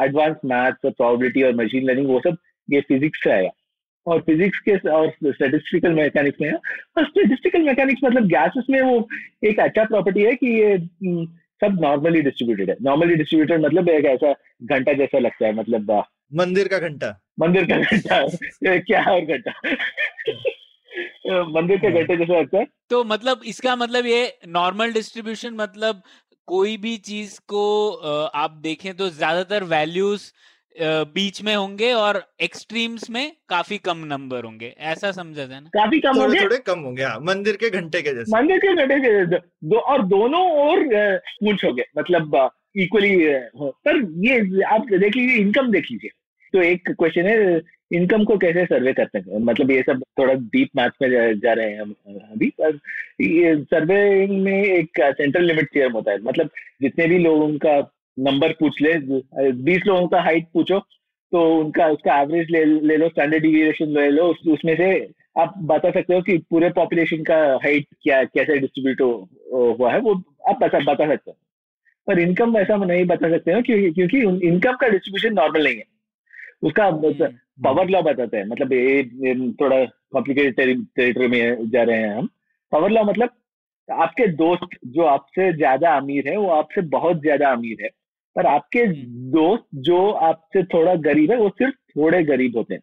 एडवांस मैथ्स और प्रोबेबिलिटी और मशीन लर्निंग वो सब ये फिजिक्स से आया। और फिजिक्स के और स्टेटिस्टिकल मैकेनिक्स में है और स्टेटिस्टिकल मैकेनिक्स मतलब गैसेस में वो एक अच्छा प्रॉपर्टी है कि ये हम्म, सब नॉर्मली डिस्ट्रीब्यूटेड है। नॉर्मली डिस्ट्रीब्यूटेड मतलब एक ऐसा घंटा जैसा लगता है मतलब मंदिर का घंटा। मंदिर का घंटा क्या और घंटा? मंदिर के घंटे जैसे लगता है। तो मतलब इसका मतलब ये नॉर्मल डिस्ट्रीब्यूशन मतलब कोई भी चीज़ को आप देखें तो ज़्यादातर वैल्यूज़ बीच में होंगे और एक्सट्रीम्स में काफ़ी कम नंबर होंगे। ऐसा समझा जाए ना? काफ़ी कम थोड़े होंगे? थोड़े कम होंगे हाँ मंदिर के घंटे के जैसे। मंदिर के घंटे के जैसे। दो और दोनों और ऊंच हो गए मतलब इक्वली पर ये आप देख लीजिए इनकम देख लीजिए। तो एक क्वेश्चन है इनकम को कैसे सर्वे करते हैं? मतलब ये सब थोड़ा डीप मैथ्स में जा, जा रहे हैं हम अभी पर सर्वे में एक सेंट्रल लिमिट थ्योरम होता है। मतलब जितने भी लोगों का नंबर पूछ ले बीस लोगों का हाइट पूछो तो उनका उसका एवरेज ले, ले लो स्टैंडर्ड डिविएशन ले लो उस, उसमें से आप बता सकते हो कि पूरे पॉपुलेशन का हाइट क्या कैसे डिस्ट्रीब्यूट हुआ है वो आप बता बता सकते हो। पर इनकम ऐसा नहीं बता सकते हो क्योंकि क्योंकि इनकम का डिस्ट्रीब्यूशन नॉर्मल नहीं है। उसका पावर लॉ बताते हैं। मतलब ये थोड़ा कॉम्प्लिकेटेड टेरिटरी में जा रहे हैं हम। पावर लॉ मतलब आपके दोस्त जो आपसे ज़्यादा अमीर है वो आपसे बहुत ज़्यादा अमीर है। पर आपके हम्म। दोस्त जो आपसे थोड़ा गरीब है वो सिर्फ़ थोड़े गरीब होते हैं।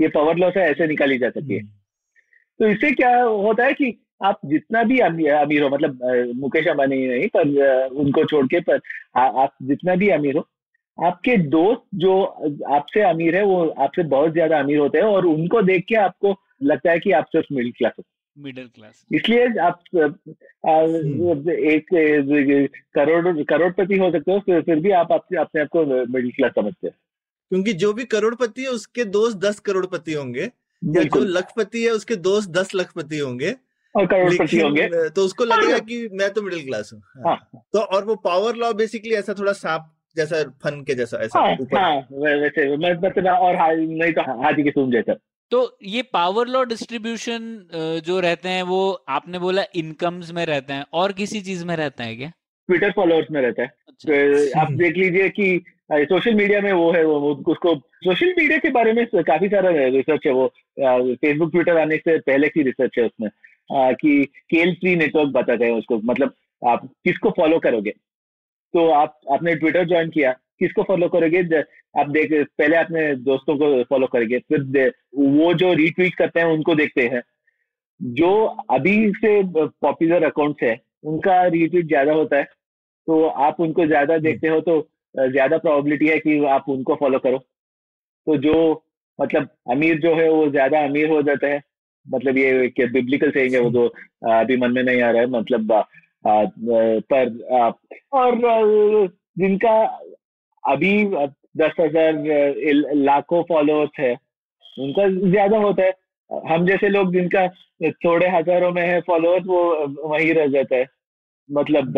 ये पावर लॉ से ऐसे निकाली जा सकती है। हम्म। तो इससे क्या होता है कि आप जितना भी अमीर हो मतलब मुकेश अंबानी नहीं पर उनको छोड़ के पर आ, आप जितना भी अमीर हो आपके दोस्त जो आपसे अमीर है वो आपसे बहुत ज़्यादा अमीर होते हैं और उनको देख के आपको लगता है कि आप सिर्फ़ मिडिल क्लास हो। मिडिल क्लास इसलिए आप हम्म। एक करोड़ करोड़पति हो सकते हो फिर, फिर भी आप अपने अपने आप को मिडिल क्लास समझते हैं। क्योंकि जो भी करोड़पति है उसके दोस्त दस करोड़पति होंगे या जो लखपति है उसके दोस्त दस लखपति होंगे। और करोड़पति होंगे। तो उसको लगेगा कि मैं तो मिडिल क्लास हूँ। हाँ। हाँ। तो और वो पावर लॉ बेसिकली ऐसा थोड़ा सांप जैसा फन के जैसा ऐसा हाँ, ऊपर। हाँ, वैसे मतलब और नहीं तो हाथी के सूम जैसा तो ये पावर लॉ डिस्ट्रीब्यूशन जो रहते हैं वो आपने बोला इनकम्स में रहते हैं और किसी चीज़ में रहता है क्या? ट्विटर फॉलोअर्स में रहता है। अच्छा। तो आप देख लीजिए कि सोशल मीडिया में वो है वो उसको सोशल मीडिया के बारे में काफ़ी सारा रिसर्च है वो फेसबुक ट्विटर आने से पहले की रिसर्च है उसमें कि केल फ्री नेटवर्क बताते हैं उसको मतलब आप किसको फॉलो करोगे? तो आप आपने ट्विटर ज्वाइन किया किसको फॉलो करोगे? आप देख पहले अपने दोस्तों को फॉलो करेंगे फिर वो जो रीट्वीट करते हैं उनको देखते हैं। जो अभी से पॉपुलर अकाउंट्स है उनका रीट्वीट ज़्यादा होता है तो आप उनको ज़्यादा हम्म। देखते हो तो ज़्यादा प्रोबेबिलिटी है कि आप उनको फॉलो करो। तो जो मतलब अमीर जो है वो ज़्यादा अमीर हो जाता है। मतलब ये बिब्लिकल सेइंग है वो तो अभी मन में नहीं आ रहा है मतलब पर और जिनका अभी दस हज़ार लाखों फॉलोअर्स है उनका ज़्यादा होता है। हम जैसे लोग जिनका थोड़े हज़ारों में है फॉलोअर्स वो वहीं रह जाता है। मतलब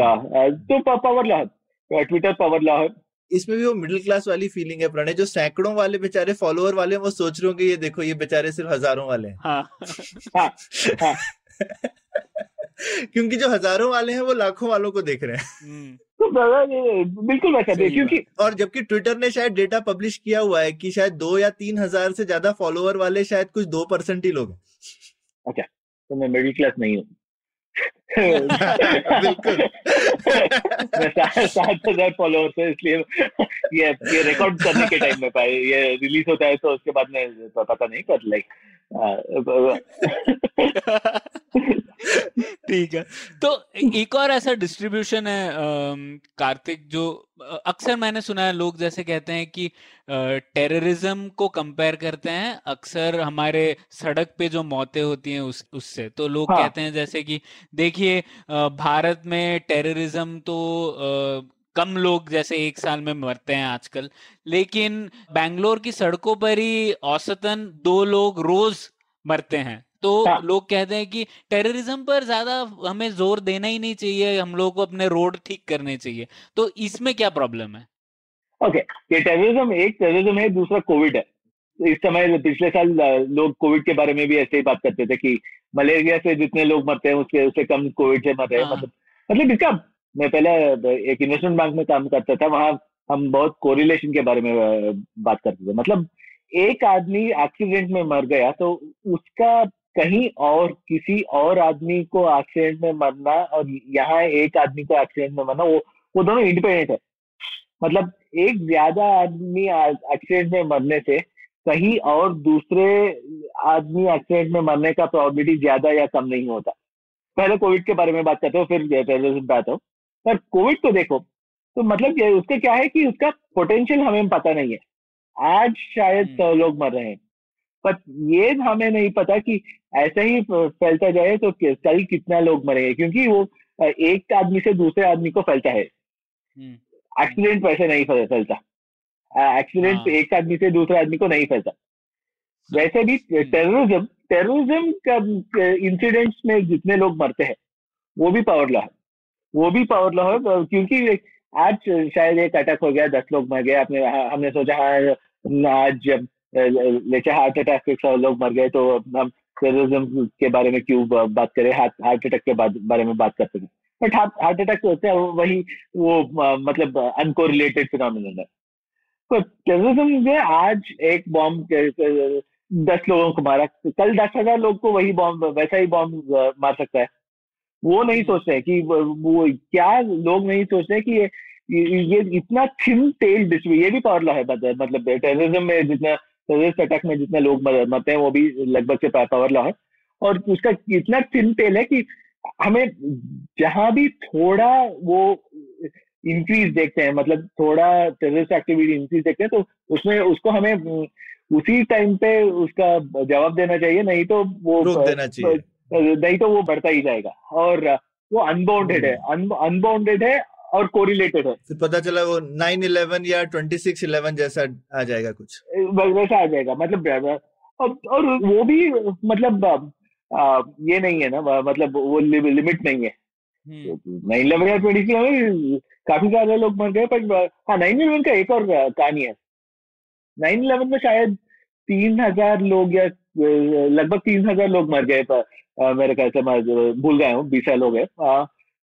तो power law Twitter power law है इसमें भी वो मिडिल क्लास वाली फीलिंग है प्रणय जो सैकड़ों वाले बेचारे फॉलोअर वाले वो सोच रहे होंगे ये देखो ये बेचारे सिर्फ़ हज़ारों वाले हैं। हाँ, हाँ, हाँ. क्योंकि जो हज़ारों वाले हैं वो लाखों वालों को देख रहे हैं। हम्म। तो बिल्कुल वैसा है क्योंकि और जबकि ट्विटर ने शायद डेटा पब्लिश किया हुआ है कि शायद दो या तीन हज़ार से ज़्यादा फॉलोअर वाले शायद कुछ दो परसेंट ही लोग अच्छा तो मैं मिडिल क्लास नहीं हूँ। बिल्कुल। सात हज़ार फॉलोअर्स है इसलिए ये ये रिकॉर्ड करने के टाइम में पाए ये रिलीज़ होता है तो उसके बाद में पता नहीं पर लाइक ठीक है तो एक और ऐसा डिस्ट्रीब्यूशन है कार्तिक जो अक्सर मैंने सुना है लोग जैसे कहते हैं कि टेररिज्म को कंपेयर करते हैं अक्सर हमारे सड़क पे जो मौतें होती हैं उस उससे तो लोग हाँ. कहते हैं जैसे कि देखिए भारत में टेररिज्म तो कम लोग जैसे एक साल में मरते हैं आजकल लेकिन बैंगलोर की सड़कों पर ही औसतन दो लोग रोज मरते हैं तो हाँ. लोग कहते हैं कि टेररिज्म पर ज़्यादा हमें ज़ोर देना ही नहीं चाहिए हम लोग को अपने रोड ठीक करने चाहिए तो इसमें क्या प्रॉब्लम है ओके okay. ये टेररिज्म एक टेररिज्म है दूसरा कोविड है इस समय पिछले साल लोग कोविड के बारे में भी ऐसे ही बात करते थे कि मलेरिया से जितने लोग मरते हैं उसके उससे कम कोविड से मर रहे हैं हाँ। मतलब मतलब इसका मैं पहले एक इन्वेस्टमेंट बैंक में काम करता था, वहाँ हम बहुत कोरिलेशन के बारे में बात करते थे। मतलब एक आदमी एक्सीडेंट में मर गया तो उसका कहीं और, किसी और आदमी को एक्सीडेंट में मरना और यहाँ एक आदमी को एक्सीडेंट में मरना, वो वो दोनों इंडिपेंडेंट है। मतलब एक ज़्यादा आदमी एक्सीडेंट में मरने से कहीं और दूसरे आदमी एक्सीडेंट में मरने का प्रोबेबिलिटी ज़्यादा या कम नहीं होता। पहले कोविड के बारे में बात करते हो, फिर टेररिज्म पे आता हूँ। पर कोविड को देखो तो मतलब ये उसका क्या है कि उसका पोटेंशियल हमें पता नहीं है। आज शायद हम्म। लोग मर रहे हैं। पर ये हमें नहीं पता कि ऐसा ही फैलता जाए तो कल कितना लोग मरेंगे क्योंकि वो एक आदमी से दूसरे आदमी को फैलता है। हम्म, एक्सीडेंट वैसे नहीं फैलता। एक्सीडेंट हाँ। एक आदमी से दूसरे आदमी को नहीं फैलता। वैसे भी हम्म। टेररिज्म टेररिज्म का इंसिडेंट्स में जितने लोग मरते हैं वो भी पावर लॉ है। वो भी पावर लॉ है क्योंकि आज शायद एक अटैक हो गया, दस लोग मर गए, आपने, हमने सोचा हाँ आज जब लेके हार्ट अटैक से सौ लोग मर गए तो हम टेररिज्म के बारे में क्यों बात करें? हार्ट अटैक के बारे में बात करते हैं। बट हार्ट अटैक होता है वही, वो मतलब अनकोरिलेटेड फिनोमिनल है। तो टेररिज्म में आज एक बॉम्ब दस लोगों को मारा। कल दस हज़ार लोग को वही बॉम्ब वैसा ही बॉम्ब मार सकता है। वो नहीं सोच रहे कि वो क्या लोग नहीं सोच रहे कि ये ये इतना थिन टेल डिस्ट्री ये भी पावर लॉ है मतलब टेररिज्म में जितना टेररिस्ट अटैक में जितने लोग मरते हैं, वो भी लगभग से पावर लॉ है। और उसका इतना थिन टेल है कि हमें जहाँ भी थोड़ा वो इंक्रीज देखते हैं मतलब थोड़ा टेररिस्ट एक्टिविटी इंक्रीज देखते हैं तो उसमें उसको हमें, उसी टाइम पे उसका जवाब देना चाहिए, नहीं तो वो देना चाहिए। नहीं तो वो बढ़ता ही जाएगा। और वो अनबाउंडेड है। अनबाउंडेड है और कोरिलेटेड है। फिर पता चला वो नाइन इलेवन या ट्वेंटी सिक्स इलेवन जैसा आ जाएगा कुछ। वैसा आ जाएगा। मतलब और, और वो भी मतलब आ, ये नहीं है ना मतलब वो लिमिट नहीं है। हम्म, नाइन इलेवन या ट्वेंटी में काफ़ी ज़्यादा लोग मर गए पर हाँ नाइन इलेवन का एक और कहानी है। नाइन इलेवन में शायद तीन हज़ार लोग या लगभग तीन हज़ार लोग मर गए पर मेरे से मैं भूल गया हूँ बीस साल हो गए।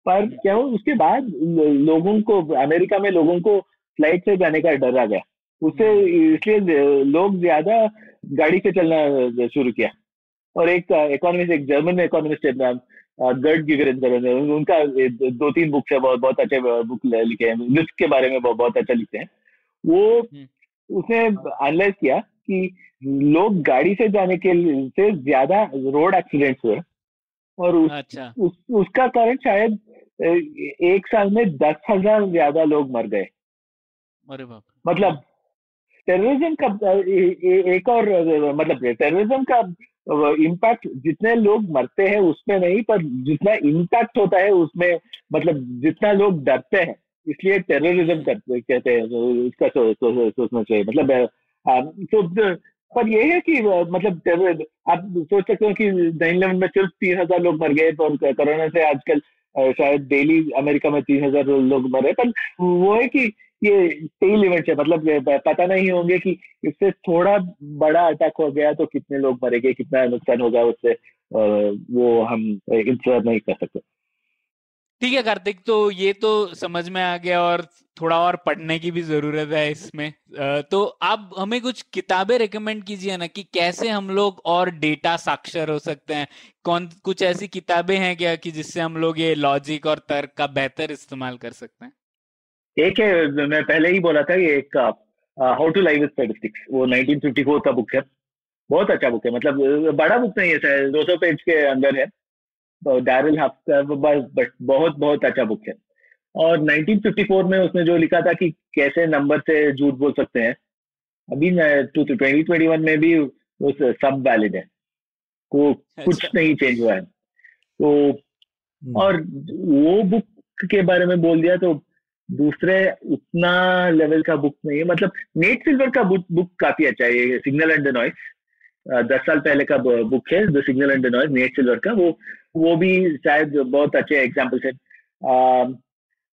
पर क्या हो उसके बाद लोगों को अमेरिका में लोगों को फ़्लाइट से जाने का डर आ गया। उससे इसलिए लोग ज़्यादा गाड़ी से चलना शुरू किया। और एक इकोनॉमिस्ट एक जर्मन इकोनॉमिस्ट है नाम गर्ड गिगरेंजर उनका दो तीन बुक्स है बहुत बहुत अच्छे बुक लिखे हैं। लिफ्ट के बारे में बहुत बहुत अच्छा लिखते हैं। वो उसने एनालाइज किया कि लोग गाड़ी से जाने के से ज़्यादा रोड एक्सीडेंट्स हुए और उस, अच्छा। उस, उसका कारण शायद एक साल में दस हज़ार ज़्यादा लोग मर गए। अरे बाप मतलब टेररिज्म का एक और मतलब टेररिज्म का इम्पैक्ट जितने लोग मरते हैं उसमें नहीं पर जितना इम्पैक्ट होता है उसमें मतलब जितना लोग डरते हैं इसलिए टेररिज्म कहते हैं उसका सोचना चाहिए। मतलब तो पर ये है कि मतलब आप सोच सकते हो कि नाइन इलेवन में सिर्फ़ तीन हज़ार लोग मर गए और कोरोना से आजकल शायद डेली अमेरिका में तीन हज़ार लोग मरे, पर वो है कि ये टेल इवेंट है मतलब पता नहीं होंगे कि इससे थोड़ा बड़ा अटैक हो गया तो कितने लोग मरेंगे, कितना नुकसान होगा उससे वो हम इंतज़ार नहीं कर सकते। ठीक है, कार्तिक तो ये तो समझ में आ गया और थोड़ा और पढ़ने की भी ज़रूरत है इसमें। तो आप हमें कुछ किताबें रिकमेंड कीजिए ना कि कैसे हम लोग और डेटा साक्षर हो सकते हैं। कौन, कुछ ऐसी किताबें हैं क्या कि जिससे हम लोग ये लॉजिक और तर्क का बेहतर इस्तेमाल कर सकते हैं? एक है, मैं पहले ही बोला था, ये एक हाउ टू लाइव स्टेटिस्टिक्स वो 1954 का बुक है। बहुत अच्छा बुक है मतलब बड़ा बुक नहीं है दो सौ पेज के अंदर है। डैरल बट बहुत बहुत अच्छा बुक है। और 1954 में उसने जो लिखा था कि कैसे नंबर से झूठ बोल सकते हैं अभी ट्वेंटी ट्वेंटी वन में भी वो सब वैलिड है। को अच्छा। कुछ नहीं चेंज हुआ है। तो और वो बुक के बारे में बोल दिया तो दूसरे उतना लेवल का बुक नहीं है। मतलब नेट सिल्वर का बुक बुक काफ़ी अच्छा है सिग्नल एंड द नॉइस दस साल पहले का बुक है the signal and the noise Nate Silver का वो वो भी शायद बहुत अच्छे एग्जाम्पल्स है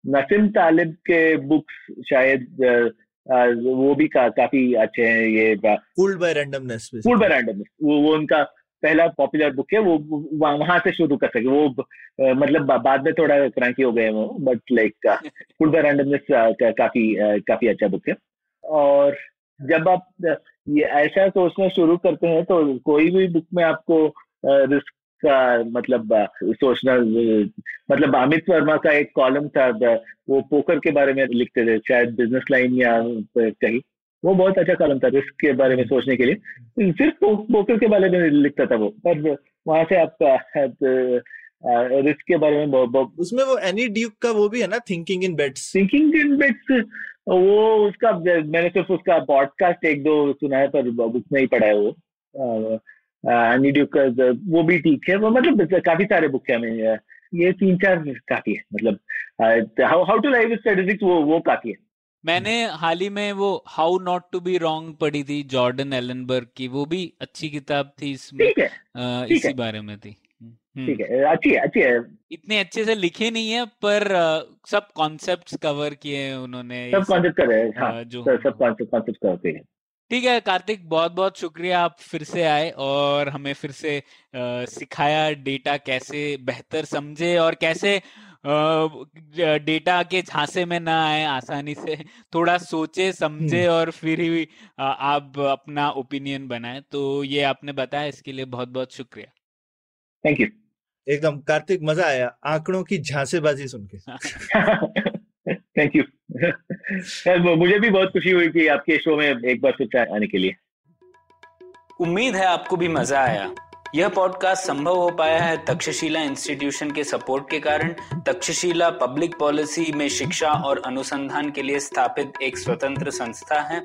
नसीम तालिब के बुक्स शायद वो भी का, काफ़ी अच्छे हैं ये fooled by randomness fooled by randomness वो वो उनका पहला पॉपुलर बुक है वो वहाँ से शुरू कर सके। वो आ, मतलब बाद में थोड़ा क्रैंकी हो गए वो but like fooled by randomness काफ़ी आ, काफ़ी अच्छा बुक है। और जब आप ये ऐसा सोचना शुरू करते हैं तो कोई भी बुक में आपको रिस्क का मतलब सोचना मतलब अमित वर्मा का एक कॉलम था वो पोकर के बारे में लिखते थे शायद बिज़नेस लाइन या कहीं। वो बहुत अच्छा कलम था रिस्क के बारे में सोचने के लिए। सिर्फ़ पोकर के बारे में लिखता था वो पर वहाँ से आपका रिस्क के बारे में बहुत, बहुत उसमें वो एनी ड्यूक का वो भी है ना thinking in bets thinking in bets वो उसका मैंने सिर्फ़ उसका पॉडकास्ट एक दो सुना है पर उसमें ही पढ़ा है वो। एनी ड्यूक का वो भी ठीक है वो मतलब काफ़ी सारे बुक है हमें ये तीन चार काफ़ी है मतलब हाउ टू लाइव स्टेटिस्टिक्स वो वो काफ़ी है मैंने हाल ही में वो how not to be wrong पढ़ी थी जॉर्डन एलनबर्ग की वो भी अच्छी किताब थी इसमें ठीक है आ, इसी है। बारे में थी हम्म। ठीक है अच्छी है अच्छी है इतने अच्छे से लिखे नहीं है पर सब कॉन्सेप्ट्स कवर किए उन्होंने सब कॉन्सेप्ट कर रहे हैं हाँ, जो सब कॉन्सेप्ट कॉन्सेप्ट करते हैं ठीक है कार्तिक बहुत बहुत शुक्रिया आप फिर से आए और हमें फिर से आ, सिखाया डेटा कैसे बेहतर समझे और कैसे डेटा के झांसे में ना आए आसानी से थोड़ा सोचे समझे हम्म। और फिर ही आप अपना ओपिनियन बनाए। तो ये आपने बताया इसके लिए बहुत बहुत शुक्रिया। थैंक यू एकदम कार्तिक मज़ा आया आंकड़ों की झांसेबाजी सुन के। थैंक यू मुझे भी बहुत खुशी हुई कि आपके शो में एक बार फिर आने के लिए। उम्मीद है आपको भी मज़ा आया। यह पॉडकास्ट संभव हो पाया है तक्षशिला इंस्टीट्यूशन के सपोर्ट के कारण। तक्षशिला पब्लिक पॉलिसी में शिक्षा और अनुसंधान के लिए स्थापित एक स्वतंत्र संस्था है।